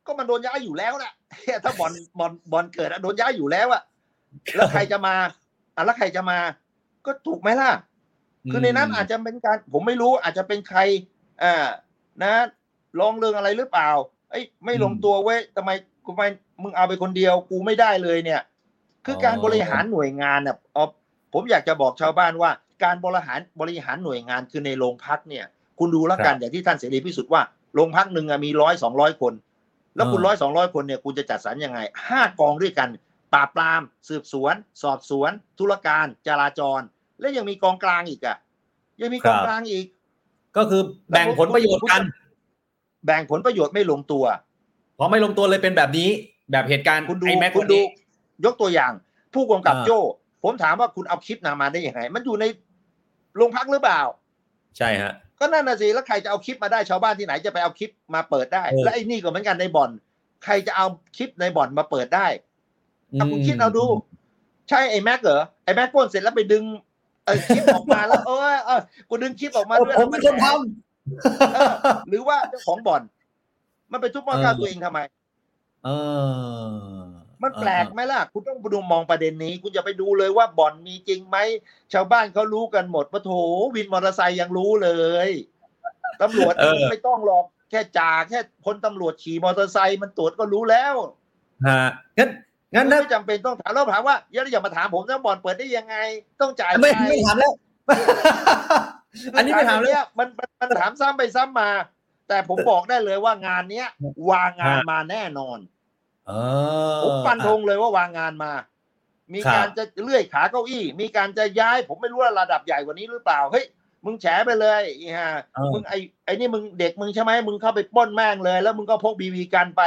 ก็มันโดนย้ายอยู่แล้วแหละถ้าบอลบอลบอลเกิดอะโดนย้ายอยู่แล้วอะแล้วใครจะมาอะแล้วใครจะมา ก็ถูกไหมล่ะ คือในนั้นอาจจะเป็นการ ผมไม่รู้อาจจะเป็นใครอ่านะลองเรื่องอะไรหรือเปล่า เอ้ยไม่ลงตัวเว้ยทำไมกูไม่มึงเอาไปคนเดียวกูไม่ได้เลยเนี่ย คือการบริหารหน่วยงานน่ะอ๋อผมอยากจะบอกชาวบ้านว่า การบริหารบริหารหน่วยงานคือในโรงพักเนี่ย คุณดูแล้วกันอย่างที่ท่านเสรีพิสุทธิ์ว่าโรงพักหนึ่งอะมีร้อยสองร้อยคน แล้วคุณร้อยสองร้อยคนเนี่ยคุณจะจัดสรรยังไงห้ากองด้วยกันปราบปราม สืบสวน สอบสวน ธุรการจราจร และยังมีกองกลางอีกอะยังมีกองกลางอีก ก็คือแบ่งผลประโยชน์กัน แบ่งผลประโยชน์ไม่ลงตัวพอไม่ลงตัวเลยเป็นแบบนี้ แบบเหตุการณ์คุณดูไอ้แม็กคุคณนดูนี้ยกตัวอย่าง ผู้กำกับอ่าโจ้ผมถามว่าคุณเอาคลิปนามาได้ยังไง มันอยู่ในโรงพักหรือเปล่า ใช่ฮะ ก็นั่นน่ะสิแล้วใครจะเอาคลิปมาได้ชาวบ้านที่ไหนจะไปเอาคลิปมาเปิดได้เออและไอ้นี่ก็เหมือนกันในบ่อน ใครจะเอาคลิปในบ่อนมาเปิดได้ถ้าคุณคิดเอาดู ใช่ไอ้แม็กเหรอไอ้แม็กปล้นเสร็จแล้วไปดึงเออคลิปออกมาแล้วเออเออกูดึงคลิปออกมาด้วยผมเป็นคนทเออ หรือว่าเจ้าของบ่อน มันไปทุบหม้อข้าวตัวเองทำไมำเออ มันแปลกไหมล่ะ คุณต้องดูมองประเด็นนี้ คุณจะไปดูเลยว่าบ่อนมีจริงไหม ชาวบ้านเขารู้กันหมดปะโถวินมอเตอร์ไซค์ยังรู้เลยตำรวจเออไม่ต้องหรอกแค่จ่าแค่พลตำรวจขี่มอเตอร์ไซค์มันตรวจก็รู้แล้วฮะงั้นงั้นไม่นะจำเป็นต้องถามแล้วถามว่าอย่าอย่ามาถามผมนะบ่อนเปิดได้ยังไง ต้องจ่ายไม่ใครไม่ถามแล้ว อันนี้ไม่ถามแล้วเยมันมันมันถามซ้ำไปซ้ำมา แต่ผมบอกได้เลยว่างานเนี้ยวางงานฮะมาแน่นอนเออผมฟันธงเลยว่าวางงานมา มีครับการจะเลื่อยขาเก้าอี้ มีการจะย้าย ผมไม่รู้ว่าระดับใหญ่กว่านี้หรือเปล่าเฮ้ยมึงแฉไปเลยอีฮะเออมึงไอไอนี่มึงเด็กมึงใช่ไหมมึงเข้าไปปล้นแม่งเลย แล้วมึงก็พกบีบีกันไป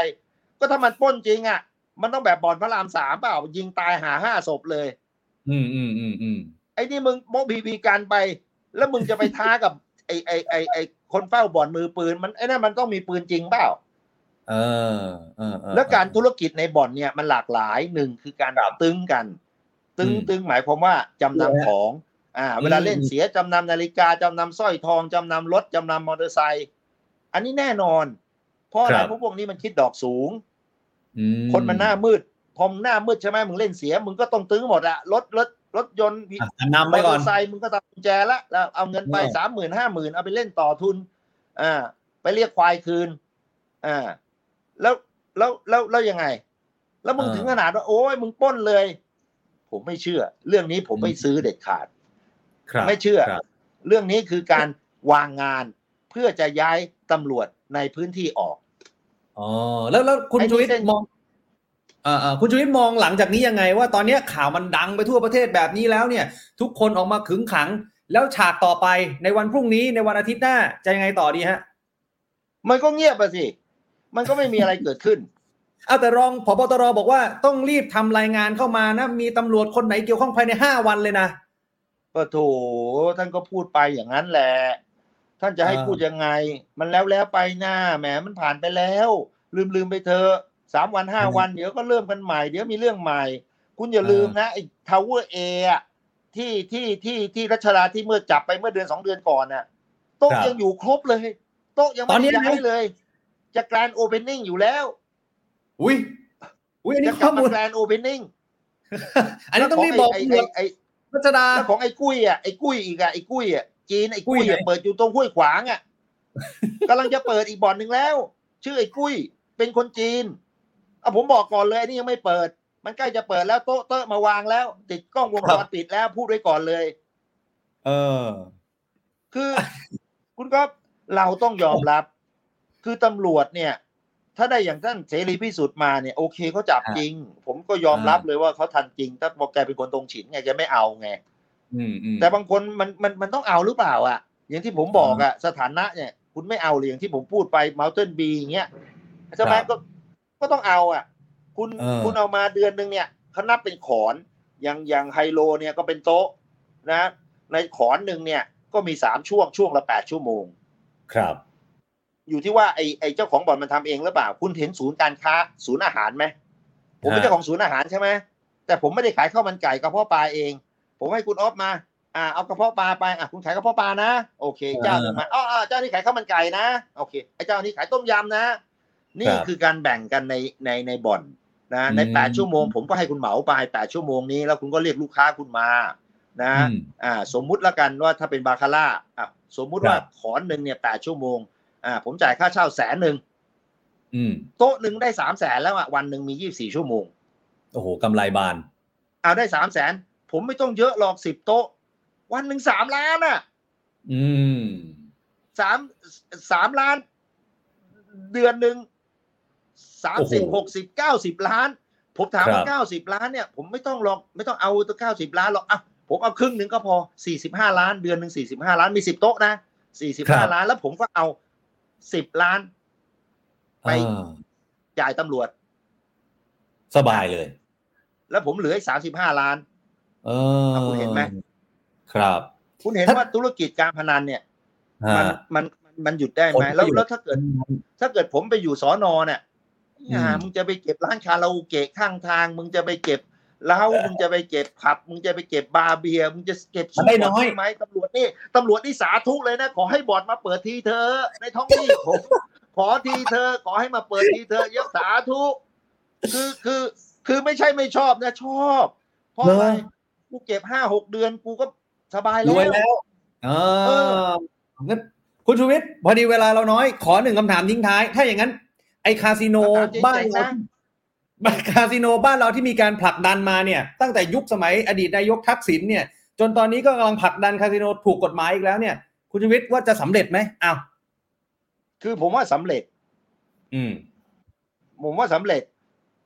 ก็ถ้ามันปล้นจริงอะ มันต้องแบบบ่อนพระรามสามเปล่ายิงตายหาห้าศพเลย อืมอืมอืมอืมไอ้นี่มึงพกบีบีกันไป แล้วมึงจะไปท้ากับ ไอไอไอไอคนเฝ้าบ่อนมือปืน มันไอ้นั่นมันต้องมีปืนจริงเปล่าเออเออเออแล้วการธุรกิจในบ่อนเนี่ยมันหลากหลายหนึ่งคือการตึงกัน ตึงอืมตึงหมายความว่าจำนำของ อ่าอืมเวลาเล่นเสียจำนำนาฬิกาจำนำสร้อยทองจำนำรถจำนำมอเตอร์ไซค์อันนี้แน่นอน เพราะอะไรเพราะพวกนี้มันคิดดอกสูงอืคนมันหน้ามืดพอมงหน้ามืดใช่ไหมมึงเล่นเสีย มึงก็ต้องตึงหมดอะรถรถ รถยนต์อะนำมไปอเตก่ออนร์ไซค์มึงก็ตัดกุญแจละแล้วเอาเงินไปเออสามหมื่นห้าหมื่นเอาไปเล่นต่อทุน อ่า ไปเรียกควายคืน อ่า แล้วแล้วแล้วแล้วยังไง แล้วมึงถึงขนาดว่าโอ้ยมึงปล้นเลย ผมไม่เชื่อ เรื่องนี้ผมไม่ซื้อเด็ดขาดครับไม่เชื่อครับเรื่องนี้คือการวางงานเพื่อจะย้ายตำรวจในพื้นที่ออกอ๋อแล้วแล้วคุณไอ้นี่ชูวิทย์เส้นมองอ่าอ่า คุณชูวิทย์มองหลังจากนี้ยังไง ว่าตอนเนี้ยข่าวมันดังไปทั่วประเทศแบบนี้แล้วเนี่ย ทุกคนออกมาขึงขัง แล้วฉากต่อไปในวันพรุ่งนี้ในวันอาทิตย์หน้าจะยังไงต่อดีฮะ มันก็เงียบไปสิ มันก็ไม่มีอะไรเกิดขึ้นเอาแต่รองพบตรบอกว่าต้องรีบทำรายงานเข้ามานะ มีตำรวจคนไหนเกี่ยวข้องภายในห้าวันเลยนะก็โถท่านก็พูดไปอย่างนั้นแหละ ท่านจะให้อ่าพูดยังไง มันแล้วแล้วไปหน้าแหมมันผ่านไปแล้ว ลืมลืมไปเถอะ สามวันห้าวันเดี๋ยวก็เริ่มกันใหม่ เดี๋ยวมีเรื่องใหม่ คุณอย่าลืมนะไอ้ tower เอะที่ที่ที่ที่รัชดาที่เมื่อจับไปเมื่อเดือนสองเดือนก่อนน่ะโต๊ะครับยังอยู่ครบเลย โต๊ะยังตอไม่นนี้ได้ย้ายเลย ตอนนี้นะ จะ grand opening อยู่แล้ว อุ้ยอุ้ยอันนี้ข้อมูล จะกลับมูมาลแกรนโอเพนนิ่งอันนี้ต้องรีบบอกไอ้ตำรวจไอ้ไอ้รัชดาแล้วของไอ้กุ้ยอะไอ้กุ้ยอีกอะไอ้กุ้ยอะจีนไอ้กุ้ยกุ้ยอะไหนเปิดอยู่ตรงห้วยขวางอะกำลังจะเปิดอีกบ่อนหนึ่งแล้ว ชื่อไอ้กุ้ยเป็นคนจีนเอาผมบอกก่อนเลยอันนี่ยังไม่เปิด มันใกล้จะเปิดแล้วโต๊ะเตอะมาวางแล้ว ติดกล้องวงจรปิดแล้วพูดไว้ก่อนเลย เออ คือ คุณก็เราต้องยอมรับ คือตำรวจเนี่ย ถ้าได้อย่างท่านเสรีพิสุทธิ์มาเนี่ยโอเคเขาจับอ่าจริง ผมก็ยอมรับอ่าเลยว่าเขาทันจริง ถ้าบอกแกเป็นคนตรงฉินไงแกไม่เอาไงอืมอืมแต่บางคนมันมันมันต้องเอาหรือเปล่าอะ อย่างที่ผมบอกอะสถานะเนี่ย คุณไม่เอาเลยอย่างที่ผมพูดไป Mountain B อย่างเงี้ยใช่ไหมครับก็ ก็ต้องเอาอะ คุณเออคุณเอามาเดือนหนึ่งเนี่ยเขานับเป็นขอนอย่างอย่างไฮโลเนี่ยก็เป็นโต๊ะนะ ในขอนหนึ่งเนี่ยก็มีสามช่วงช่วงละแปดชั่วโมง ครับ อยู่ที่ว่าไอ้ไอ้เจ้าของบ่อนมันทำเองหรือเปล่า คุณเห็นศูนย์การค้าศูนย์อาหารไหมผมเป็นฮะเจ้าของศูนย์อาหารใช่ไหมแต่ผมไม่ได้ขายข้าวมันไก่กระเพาะปลาเอง ผมให้คุณออฟมา อ่าเอากระเพาะปลาไปอะคุณขายกระเพาะปลานะ โอเค เจ้าหนึ่งมาอ๋ออ๋อเจ้านี้ขายข้าวมันไก่นะ โอเคไอ้เจ้านี้ขายต้มยำนะ นี่ครับคือการแบ่งกันในในในบ่อนนะในอืมแปดชั่วโมง ผมก็ให้คุณเหมาไปแปดชั่วโมงนี้แล้วคุณก็เรียกลูกค้าคุณมานะอืมอ่าสมมุติละกันว่าถ้าเป็นบาคาร่าอะสมมุติว่าครับขอนหนึ่งเนี่ยแปดชั่วโมงอ่าผมจ่ายค่าเช่าแสนหนึ่งอืมโต๊ะหนึ่งได้สามแสนแล้วอะวันหนึ่งมียี่บสี่ชั่วโมง โอ้โหกำไรบานเอาได้สามแสนผมไม่ต้องเยอะหรอกสิบโต๊ะ วันหนึ่งสามล้านอะ อืมสามสามล้าน เดือนหนึ่ง สามโอ้โหสิบหกสิบเก้าสิบล้าน ผมถามครัว่าบเก้าสิบล้านเนี่ยผมไม่ต้องหรอกไม่ต้องเอาตัวเก้าสิบล้านหรอกอะผมเอาครึ่งหนึ่งก็พอสี่สิบห้าล้านเดือนหนึ่งสี่สิบห้าล้านมีสิบโต๊ะนะสี่สิบห้าล้านแล้วผมก็เอาสิบล้าน ไปอ่าจ่ายตำรวจ สบายเลย แล้วผมเหลืออีกสามสิบห้าล้าน เออเอาคุณเห็นไหมครับ คุณเห็นถ้าว่าธุรกิจการพนันเนี่ยฮะมันมันมันหยุดได้ไหมผลแล้วประโยชน์แล้วถ้าเกิด ถ้าเกิดผมไปอยู่สอนอเนี่ย อืมอ่ามึงจะไปเก็บร้านคาราโอเกะข้างทาง มึงจะไปเก็บเหล้ามึงจะไปเก็บผับ มึงจะไปเก็บบาร์เบียร์มึงจะเก็บมันได้น้อยใช่ไหมตำรวจนี่ตำรวจนี่สาธุเลยนะ ขอให้บ่อนมาเปิดทีเธอะในท้องที่ผมขอทีเธอะขอให้มาเปิดทีเธอะเยอะสาธุ คือคือคือไม่ใช่ไม่ชอบนะชอบเพราะอะไรเหรอกูเก็บห้าหกเดือนกูก็สบายแล้วรวยแล้วเอเอองั้นคุณชูวิทย์พอดีเวลาเราน้อย ขอหนึ่งคำถามทิ้งท้าย ถ้าอย่างนั้นไอ้คาสิโนคำถามเจ๋งๆบ้านเรานะบ้านคาสิโนบ้านเราที่มีการผลักดันมาเนี่ย ตั้งแต่ยุคสมัยอดีตนายกทักษิณเนี่ย จนตอนนี้ก็กำลังผลักดันคาสิโนถูกกฎหมายอีกแล้วเนี่ย คุณชูวิทย์ว่าจะสำเร็จไหมอ้าวคือผมว่าสำเร็จ อืม ผมว่าสำเร็จ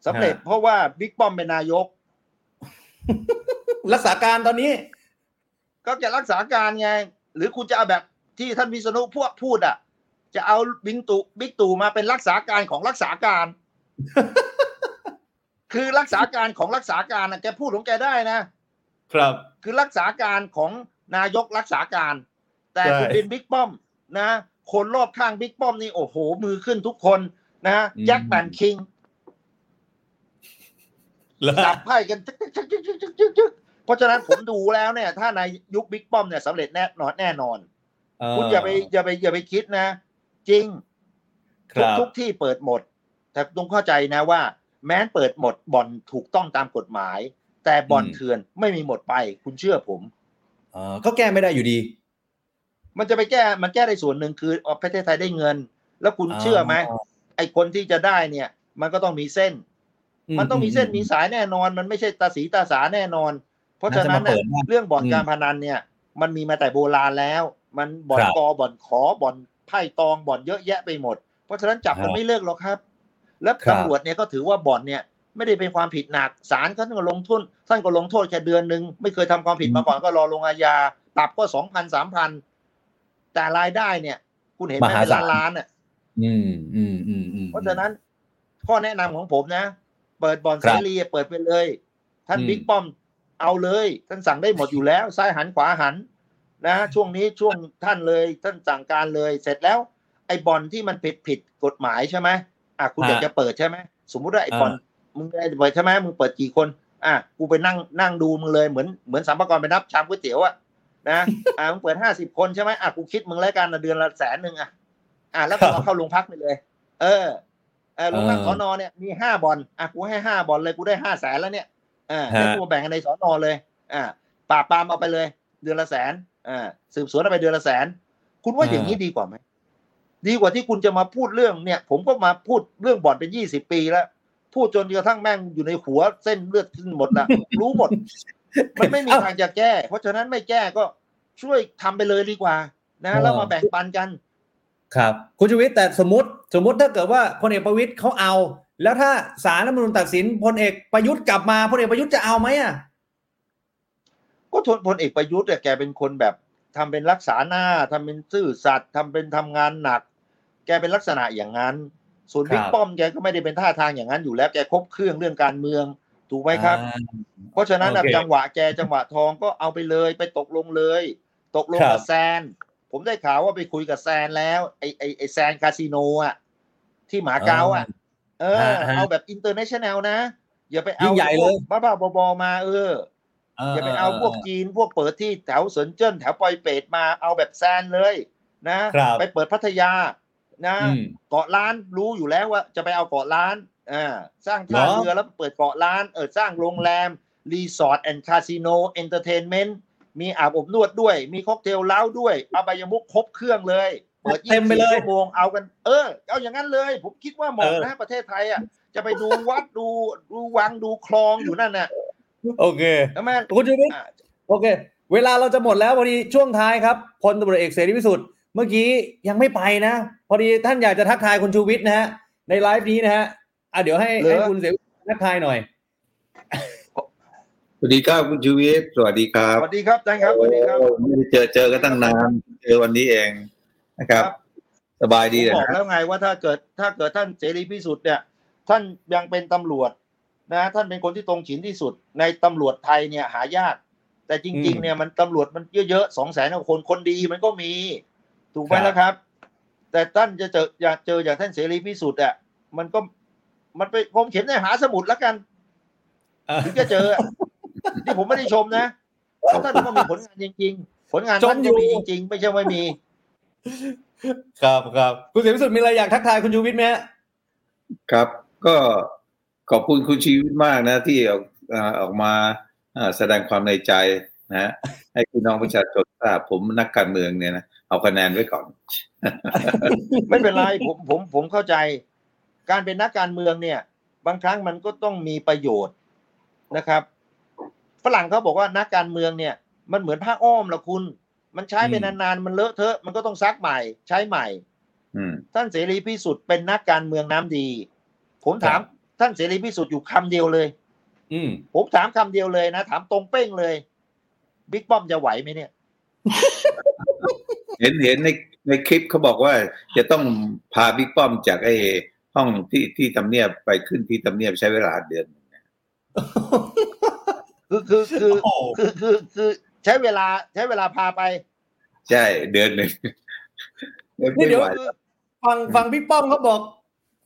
สำเร็จฮะเพราะว่าบิ๊กป้อมเป็นนายก รักษาการตอนนี้ ก็จะรักษาการไง หรือคุณจะเอาแบบที่ท่านวิษณุพวกพูดอะ จะเอาบิ๊กตู่บิ๊กตู่มาเป็นรักษาการของรักษาการ คือรักษาการของรักษาการนะแกพูดของแกได้นะ ครับ คือรักษาการของนายกรักษาการ แต่ใช่คุณเป็นบิ๊กป้อมนะ คนรอบข้างบิ๊กป้อมนี่โอ้โห มือขึ้นทุกคนนะอืมแจ็คแหม่มคิงแล้วจับไพ่กันจึ๊กจึ๊กจึ๊กจึ๊กจึ๊กจึ๊กจึ๊กเพราะฉะนั้นผมดูแล้วเนี่ย ถ้าในยุคบิ๊กป้อมเนี่ยสำเร็จแน่นอนแน่นอน คุณอย่าไปอย่าไปอย่าไปคิดนะ จริงคทุกรับทุกที่เปิดหมด แต่ต้องเข้าใจนะว่า แม้นเปิดหมดบ่อนถูกต้องตามกฎหมาย แต่บ่อนอืมเถื่อนไม่มีหมดไป คุณเชื่อผมเออก็แก้ไม่ได้อยู่ดี มันจะไปแก้มันแก้ได้ส่วนหนึ่งคืออ๋อประเทศไทยได้เงิน แล้วคุณเชื่อไหมไอ้คนที่จะได้เนี่ย มันก็ต้องมีเส้น มันต้องมีเส้นมีสายแน่นอน มันไม่ใช่ตาสีตาสาแน่นอน เพราะฉะนั้นน่าจะมาเปิน่ะดบ้างเรื่องบ่อนอืมการพนันเนี่ย มันมีมาแต่โบราณแล้ว มันบ่อนครับกอบ่อนขอบ่อน ไพ่ตองบ่อนเยอะแยะไปหมด เพราะฉะนั้นจับครักันบไม่เลิกหรอกครับ แล้วครับตำรวจเนี่ยก็ถือว่าบ่อนเนี่ยไม่ได้เป็นความผิดหนักศาลท่านก็ลงโทษท่านก็ลงโทษแค่เดือนหนึ่งไม่เคยทำความผิดมาก่อนก็รอลงอาญาปรับก็สองพันสามพันแต่รายได้เนี่ย คุณเห็นไหมมหาเป็นศาลล้านล้านๆอะอืมอืมอืมอืมเพราะฉะนั้น ข้อแนะนำของผมนะ เปิดบ่อนคเสรับรีเปิดไปเลย ท่านอืมบิ๊กป้อมเอาเลย ท่านสั่งได้หมดอยู่แล้วซ้ายหันขวาหัน นะช่วงนี้ช่วงท่านเลยท่านสั่งการเลยเสร็จแล้ว ไอ้บ่อนที่มันผิดผิดกฎหมายใช่ไหมอะคุณอยากจะเปิดใช่ไหมสมมุติว่าไอ้บ่อนมึงได้เปิดใช่ไหมมึงเปิดกี่คน อะกูไปนั่งนั่งดูมึงเลยเหมือนเหมือนสัมภาระไปนับชามก๋วยเตี๋ยวอะนะอะมึงเปิดห้าสิบคนใช่ไหมอะกูคิดมึงแล้วกันนะเดือนละแสนหนึ่งอะอะแล้วมึงเอาเข้าโรงพักไปเลย เออเออโรงพักสอนอเนี่ยมีห้าบอลอะกูให้ห้าบอลเลยกูได้ห้าแสนแล้วเนี่ยอ่าแล้วกูมาแบ่งกันในสอนอเลย อ่าปราบปรามเอาไปเลย เดือนละแสน อ่าสืบสวนเอาไปเดือนละแสน คุณว่าอย่างนี้ดีกว่าไหมดีกว่าที่คุณจะมาพูดเรื่องเนี่ย ผมก็มาพูดเรื่องบ่อนเป็นยี่สิบปีแล้ว พูดจนกระทั่งแม่งอยู่ในหัวเส้นเลือดขึ้นหมดละรู้หมด มันไม่มีทางจะแก้ เพราะฉะนั้นไม่แก้ก็ช่วยทำไปเลยดีกว่า นะแล้วมาแบ่งปันกัน ครับ คุณชูวิทย์แต่สมมติ สมมติถ้าเกิดว่าพลเอกประวิตยเขาเอา แล้วถ้าศาลรัฐธรรมนูญตัดสินพลเอกประยุทธ์กลับมาพลเอกประยุทธ์จะเอาไหมอะ ก็ทนพลเอกประยุทธ์เนี่ยแกเป็นคนแบบทำเป็นรักษาหน้าทำเป็นซื่อสัตย์ทำเป็นทำงานหนัก แกเป็นลักษณะอย่างนั้น ส่วนครับบิ๊กป้อมแกก็ไม่ได้เป็นท่าทางอย่างนั้นอยู่แล้วแกครบเครื่องเรื่องการเมืองถูกไหมครับอ่าเพราะฉะนั้นน่ะโอเคจังหวะแกจังหวะทองก็เอาไปเลยไปตกลงเลย ตกลงครับกับ Sands ผมได้ข่าวว่าไปคุยกับ Sands แล้วไอไอไอ Sands คาสิโนอะที่มาเก๊าอะ เออฮะฮะเอาแบบ international นะ อย่าไปเอายิ่งใหญ่เลยบ้าบ้าๆบอๆมา เออ อย่าไปเอาพวกจีนพวกเปิดที่แถวเซินเจิ้นแถวปอยเปตมาเอาแบบ Sands เลยนะครับไปเปิดพัทยานะอืมเกาะล้านรู้อยู่แล้วว่า จะไปเอาเกาะล้านอ่าสร้างท่าเหรอเรือแล้วเปิดเกาะล้านเออสร้างโรงแรม resort and casino entertainment มีอาบอบนวดด้วย มี cocktail lounge ด้วยอบายมุกครบเครื่องเลย เปิดเต็มไปเลย24ชั่วโมงเอากัน เออ เอาอย่างนั้นเลย ผมคิดว่าเหมาะเออนะประเทศไทยอะจะไปดูวัดดูดูวังดูคลองอยู่นั่นน่ะ โอเคใช่ไหมคุณชูวิทย์อ่าโอเค เวลาเราจะหมดแล้วพอดีช่วงท้ายครับพลตำรวจเอกเสรีพิศุทธ์เมื่อกี้ยังไม่ไปนะ พอดีท่านอยากจะทักทายคุณชูวิทย์นะฮะในไลฟ์นี้นะฮะอะเดี๋ยวให้เหรอให้คุณเสรีทักทายหน่อยสวัสดีครับคุณชูวิทย์สวัสดีครับสวัสดีครับท่านครับสวัสดีครับโอ้ไม่ได้เจอเจอกันตั้งนานเจอวันนี้เองนะครับครับสบายผดีมนะบอกแล้วไงว่าถ้าเกิดถ้าเกิดท่านเสรีพิสุทธิ์เนี่ย ท่านยังเป็นตำรวจ นะท่านเป็นคนที่ตรงฉินที่สุด ในตำรวจไทยเนี่ยหายาก แต่จริงอืมๆเนี่ยมันตำรวจมันเยอะๆสองแสนคนคนดีมันก็มี ถูกไหมครับล่ะครับ แต่ท่านจะเจออยากเจออย่างท่านเสรีพิสุทธิ์อะมันก็มันไปผมเข็มในหาสมุดแล้วกันอะถึงจะเจอที่ผมไม่ได้ชมนะเพราะท่านก็มีผลงานจริง ๆ ผลงานชมท่านอยู่ก็มีจริง ๆ ไม่ใช่ไม่มี ครับครับคุณเสรีพิสุทธิ์มีอะไรอยากทักทายคุณชูวิทย์ไหมฮะครับ ก็ ขอบคุณคุณชีวิตมากนะ ที่ออกอ่าออกมาอ่าแสดงความในใจนะให้พี่น้องประชาชนทราบผมนักการเมืองเนี่ยนะเอาคะแนนไว้ก่อน ไม่เป็นไรผมผมผมเข้าใจ การเป็นนักการเมืองเนี่ย บางครั้งมันก็ต้องมีประโยชน์นะครับฝรั่งเขาบอกว่านักการเมืองเนี่ย มันเหมือนผ้าอ้อมละคุณ มันใช้ไปอืมนานๆมันเลอะเทอะมันก็ต้องซักใหม่ ใช้ใหม่อืมท่านเสรีพิสุทธิ์เป็นนักการเมืองน้ำดี ผมถามครับ ท่านเสรีพิสุทธิ์อยู่คำเดียวเลย อืมผมถามคำเดียวเลยนะ ถามตรงเป้งเลยบิ๊กป้อมจะไหวไหมเนี่ย เห็นเห็นในในคลิปเขาบอกว่า จะต้องพาบิ๊กป้อมจากไอ้ห้องที่ที่ทำเนียบไปขึ้นที่ทำเนียบใช้เวลาเดือนหนึ่งนะคือคือคือโอ้โหคือคือคือใช้เวลาใช้เวลาพาไป ใช่เดือนหนึ่งไม่นี่เดี๋ยวไหวคือฟังฟังพี่ป้อมเขาบอก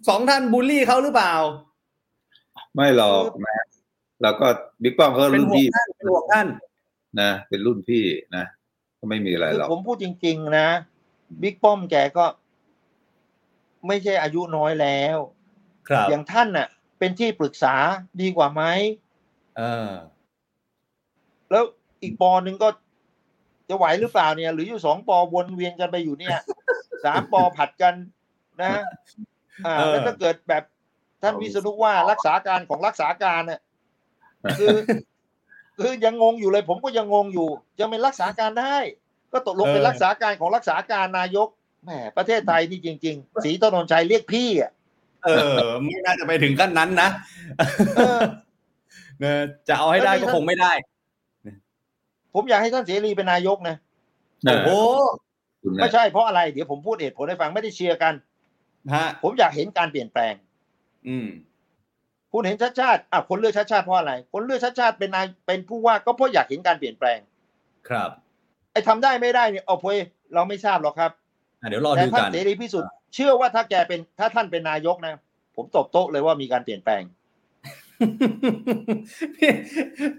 สองท่านบูลลี่เขาหรือเปล่า ไม่หรอกนะแล้วก็บิ๊กป้อมเขาเป็นรุ่นห่วงพี่ท่านเป็นห่วงท่านนะเป็นรุ่นพี่นะก็ไม่มีอะไรคือหรอกผมพูดจริง ๆ นะบิ๊กป้อมแกก็ ไม่ใช่อายุน้อยแล้ว ครับอย่างท่านน่ะ เป็นที่ปรึกษาดีกว่าไหมเออ แล้วอีกปอหนึ่งก็จะไหวหรือเปล่าเนี่ย หรืออยู่สองปอวนเวียนกันไปอยู่เนี่ยสามปอผัดกันนะ อ่าเออแล้วถ้าเกิดแบบ ท่านวิษณุว่ารักษาการของรักษาการเนี่ยคือคือยังงงอยู่เลย ผมก็ยังงงอยู่จะเป็นรักษาการได้ ก็ตกลงเป็นเออรักษาการของรักษาการนายกแหมประเทศไทยนี่จริงๆศรีถนนชัยเรียกพี่อะเออ ไม่น่าจะไปถึงขั้นนั้นนะเออเนอะจะเอาให้ได้ก็คงไม่ได้ ผมอยากให้ท่านเสรีเป็นนายกนะโอ้โหคุณนะไม่ใช่เพราะอะไร เดี๋ยวผมพูดเหตุผลให้ฟังไม่ได้เชียร์กัน ฮะ ผมอยากเห็นการเปลี่ยนแปลง อืม คุณเห็นชาติชาติอะคนเลือกชาติชาติเพราะอะไร คนเลือกชาติชาติเป็นนายเป็นผู้ว่าก็เพราะอยากเห็นการเปลี่ยนแปลง ครับ ไอ้ทำได้ไม่ได้เนี่ยเอาเพยเราไม่ทราบหรอกครับอะเดี๋ยวรอแต่ดูท่านกันเสรีพิสุทธิ์เชื่อว่าถ้าแกเป็นถ้าท่านเป็นนายกนะ ผมตบโต๊ะเลยว่ามีการเปลี่ยนแปลง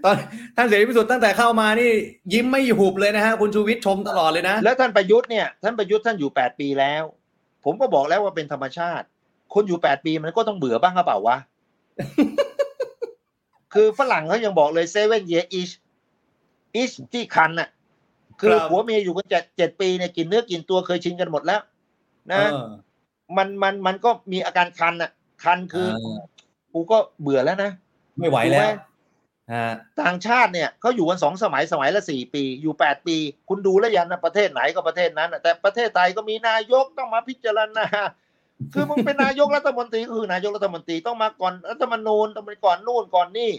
ตอนท่านเสรีพิสุทธิ์ตั้งแต่เข้ามานี่ ยิ้มไม่หุบเลยนะฮะคุณชูวิทย์ชมตลอดเลยนะ แล้วท่านประยุทธ์เนี่ยท่านประยุทธ์ท่านอยู่แปดปีแล้ว ผมก็บอกแล้วว่าเป็นธรรมชาติ คนอยู่แปดปีมันก็ต้องเบื่อบ้างหรือเปล่าวะ คือฝรั่งเขายังบอกเลย seven year ish ish ที่คันน่ะ คือครับผัวเมียอยู่กันเจ็ดเจ็ดปีเนี่ยกินเนื้อกินตัวเคยชินกันหมดแล้ว นะเออมันมันมันก็มีอาการคันน่ะ คันคือเออกูก็เบื่อแล้วนะไม่ไหวแล้วถูกไหมฮะต่างชาติเนี่ยเขาอยู่กันสองสมัยสมัยละสี่ปี อยู่แปดปี คุณดูแล้วยันนะประเทศไหนก็ประเทศนั้นน่ะแต่ประเทศไทยก็มีนายกต้องมาพิจารณา คือมึงเป็นนายกรัฐมนตรีก็คือนายกรัฐมนตรีต้องมาก่อนรัฐธรรมนูญต้องไปก่อนนู่นก่อนนี่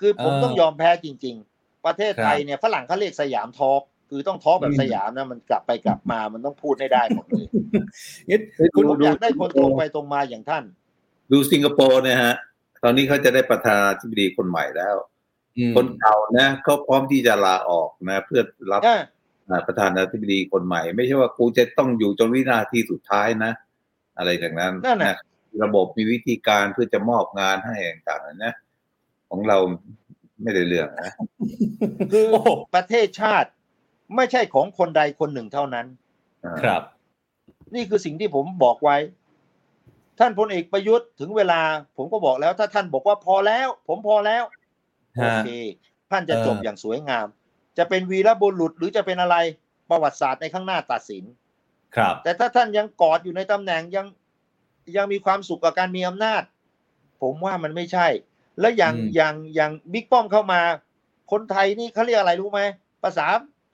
คือผมเออต้องยอมแพ้จริง ๆ ประเทศไทยครับเนี่ยฝรั่งเขาเรียกสยามทอล์กคือต้องทอล์กแบบอืมสยามนะมันกลับไปกลับมามันต้องพูดให้ได้หมดเลยนี่คุณผมอยากได้คนตรงไปตรงมาอย่างท่าน ดูสิงคโปร์เนี่ยฮะ ตอนนี้เขาจะได้ประธานาธิบดีคนใหม่แล้วอืมคนเก่านะเขาพร้อมที่จะลาออกนะ เพื่อรับอ่าอ่าประธานาธิบดีคนใหม่ ไม่ใช่ว่ากูจะต้องอยู่จนวินาทีสุดท้ายนะ อะไรอย่างนั้นนั่นน่ะระบบมีวิธีการเพื่อจะมอบงานให้ต่างๆนะของเราไม่ได้เรื่องนะคือโอ้โหประเทศชาติไม่ใช่ของคนใดคนหนึ่งเท่านั้น ครับ นี่คือสิ่งที่ผมบอกไว้ ท่านพลเอกประยุทธ์ถึงเวลา ผมก็บอกแล้ว ถ้าท่านบอกว่าพอแล้ว ผมพอแล้วโอฮะเคท่านจะเออจบอย่างสวยงาม จะเป็นวีรบุรุษหรือจะเป็นอะไรประวัติศาสตร์ในข้างหน้าตัดสิน ครับ แต่ถ้าท่านยังกอดอยู่ในตำแหน่งยังยังมีความสุขกับการมีอำนาจ ผมว่ามันไม่ใช่ แล้วอย่างอืมอย่างอย่างบิ๊กป้อมเข้ามา คนไทยนี่เขาเรียกอะไรรู้ไหมภาษา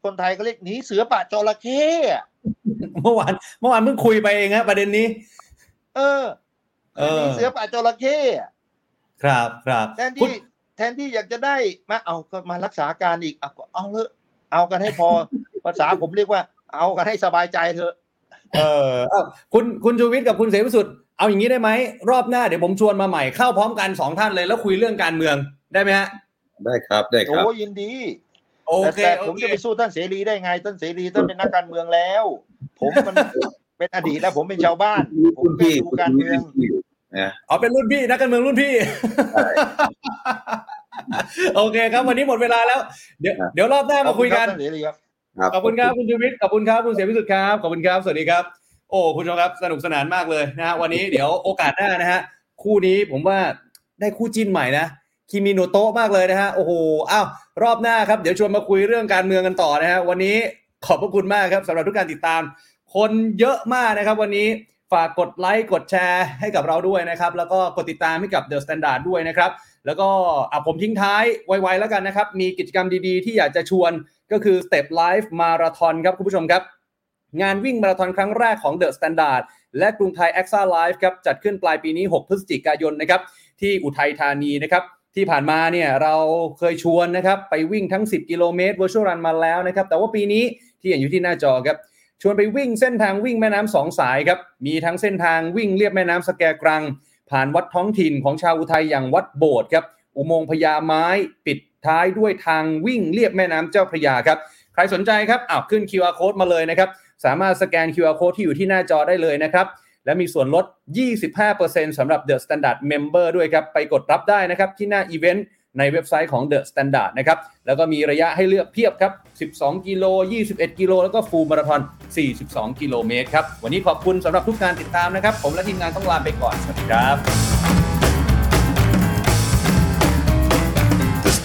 คนไทยเขาเรียกหนีเสือป่าจระเข้อะเมื่อวานเมื่อวานเพิ่งคุยไปเองฮะประเด็นนี้ เออเออหนีเสือป่าจระเข้อะครับครับแทนคุณที่แทนที่อยากจะได้มาเอาก็มารักษาการอีกเอาก็เอาเลยเอากันให้พอ ภาษาผมเรียกว่า เอากันให้สบายใจเถอะ เออเอ้าคุณคุณชูวิทย์กับคุณเสรีพิสุทธิ์เอาอย่างนี้ได้ไหมรอบหน้าเดี๋ยวผมชวนมาใหม่เข้าพร้อมกันสองท่านเลยแล้วคุยเรื่องการเมืองได้ไหมฮะได้ครับได้ครับโอ้ยินดีโอแต่เคแต่โอผมเคจะไปสู้ท่านเสรีได้ไงท่านเสรีท่านเป็นนักการเมืองแล้ว ผมมันเป็นอดีตแล้วผมเป็นชาวบ้าน ผมคุณเคยพี่ดูคุณการเมืองพี่นะเอาเป็นรุ่นพี่นักการเมืองรุ่นพี่ โอเคครับวันนี้หมดเวลาแล้ว เดี๋ยวเดี๋ยวรอบหน้ามาคุยกันขอบณรับท่านเสรีครับ ขอบคุณครับคุณชูวิทย์ขอบคุณครับคุณเสรีพิสุทธิ์ครับขอบคุณครับสวัสดีครับ โอ้คุณผู้ชมครับสนุกสนานมากเลยนะฮะวันนี้เดี๋ยวโอกาสหน้านะฮะคู่นี้ผมว่าได้คู่จิ้นใหม่นะคิมิโนโตะมากเลยนะฮะโอ้โหอ้าวรอบหน้าครับเดี๋ยวชวนมาคุยเรื่องการเมืองกันต่อนะฮะวันนี้ขอบพระคุณมากครับสำหรับทุกการติดตาม คนเยอะมากนะครับ วันนี้ฝากกดไลค์กดแชร์ให้กับเราด้วยนะครับ แล้วก็กดติดตามให้กับ The Standard ด้วยนะครับ แล้วก็อะผมทิ้งท้ายไวๆแล้วกันนะครับ มีกิจกรรมดีๆ ที่อยากจะชวน ก็คือ Step Life Marathon ครับคุณผู้ชมครับ งานวิ่งมาราธอนครั้งแรกของ The Standard และกรุงไทย a x a Life ครับจัดขึ้นปลายปีนี้ 6 พฤศจิกายนนะครับที่อุทัยธานีนะครับที่ผ่านมาเนี่ยเราเคยชวนนะครับไปวิ่งทั้ง 10 กิโลเมตร Virtual Run มาแล้วนะครับแต่ว่าปีนี้ที่เห็นอยู่ที่หน้าจอครับชวนไปวิ่งเส้นทางวิ่งแม่น้ำสองสายครับมีทั้งเส้นทางวิ่งเลียบแม่น้ำสแกกรัง ผ่านวัดท้องถิ่นของชาวอุทัยอย่างวัดโบสถ์ครับอุโมงค์พญาไม้ ปิด ท้ายด้วยทางวิ่งเลียบแม่น้ำเจ้าพระยาครับ ใครสนใจครับอ้าวขึ้น QR code มาเลยนะครับ สามารถสแกน QR code ที่อยู่ที่หน้าจอได้เลยนะครับ และมีส่วนลด 25%สำหรับ The Standard Member ด้วยครับ ไปกดรับได้นะครับที่หน้าอีเวนต์ในเว็บไซต์ของ The Standard นะครับ แล้วก็มีระยะให้เลือกเพียบครับ 12 กิโล 21 กิโล แล้วก็ full marathon 42 กิโลเมตรครับ วันนี้ขอบคุณสำหรับทุกการติดตามนะครับ ผมและทีมงานต้องลาไปก่อน สวัสดีครับ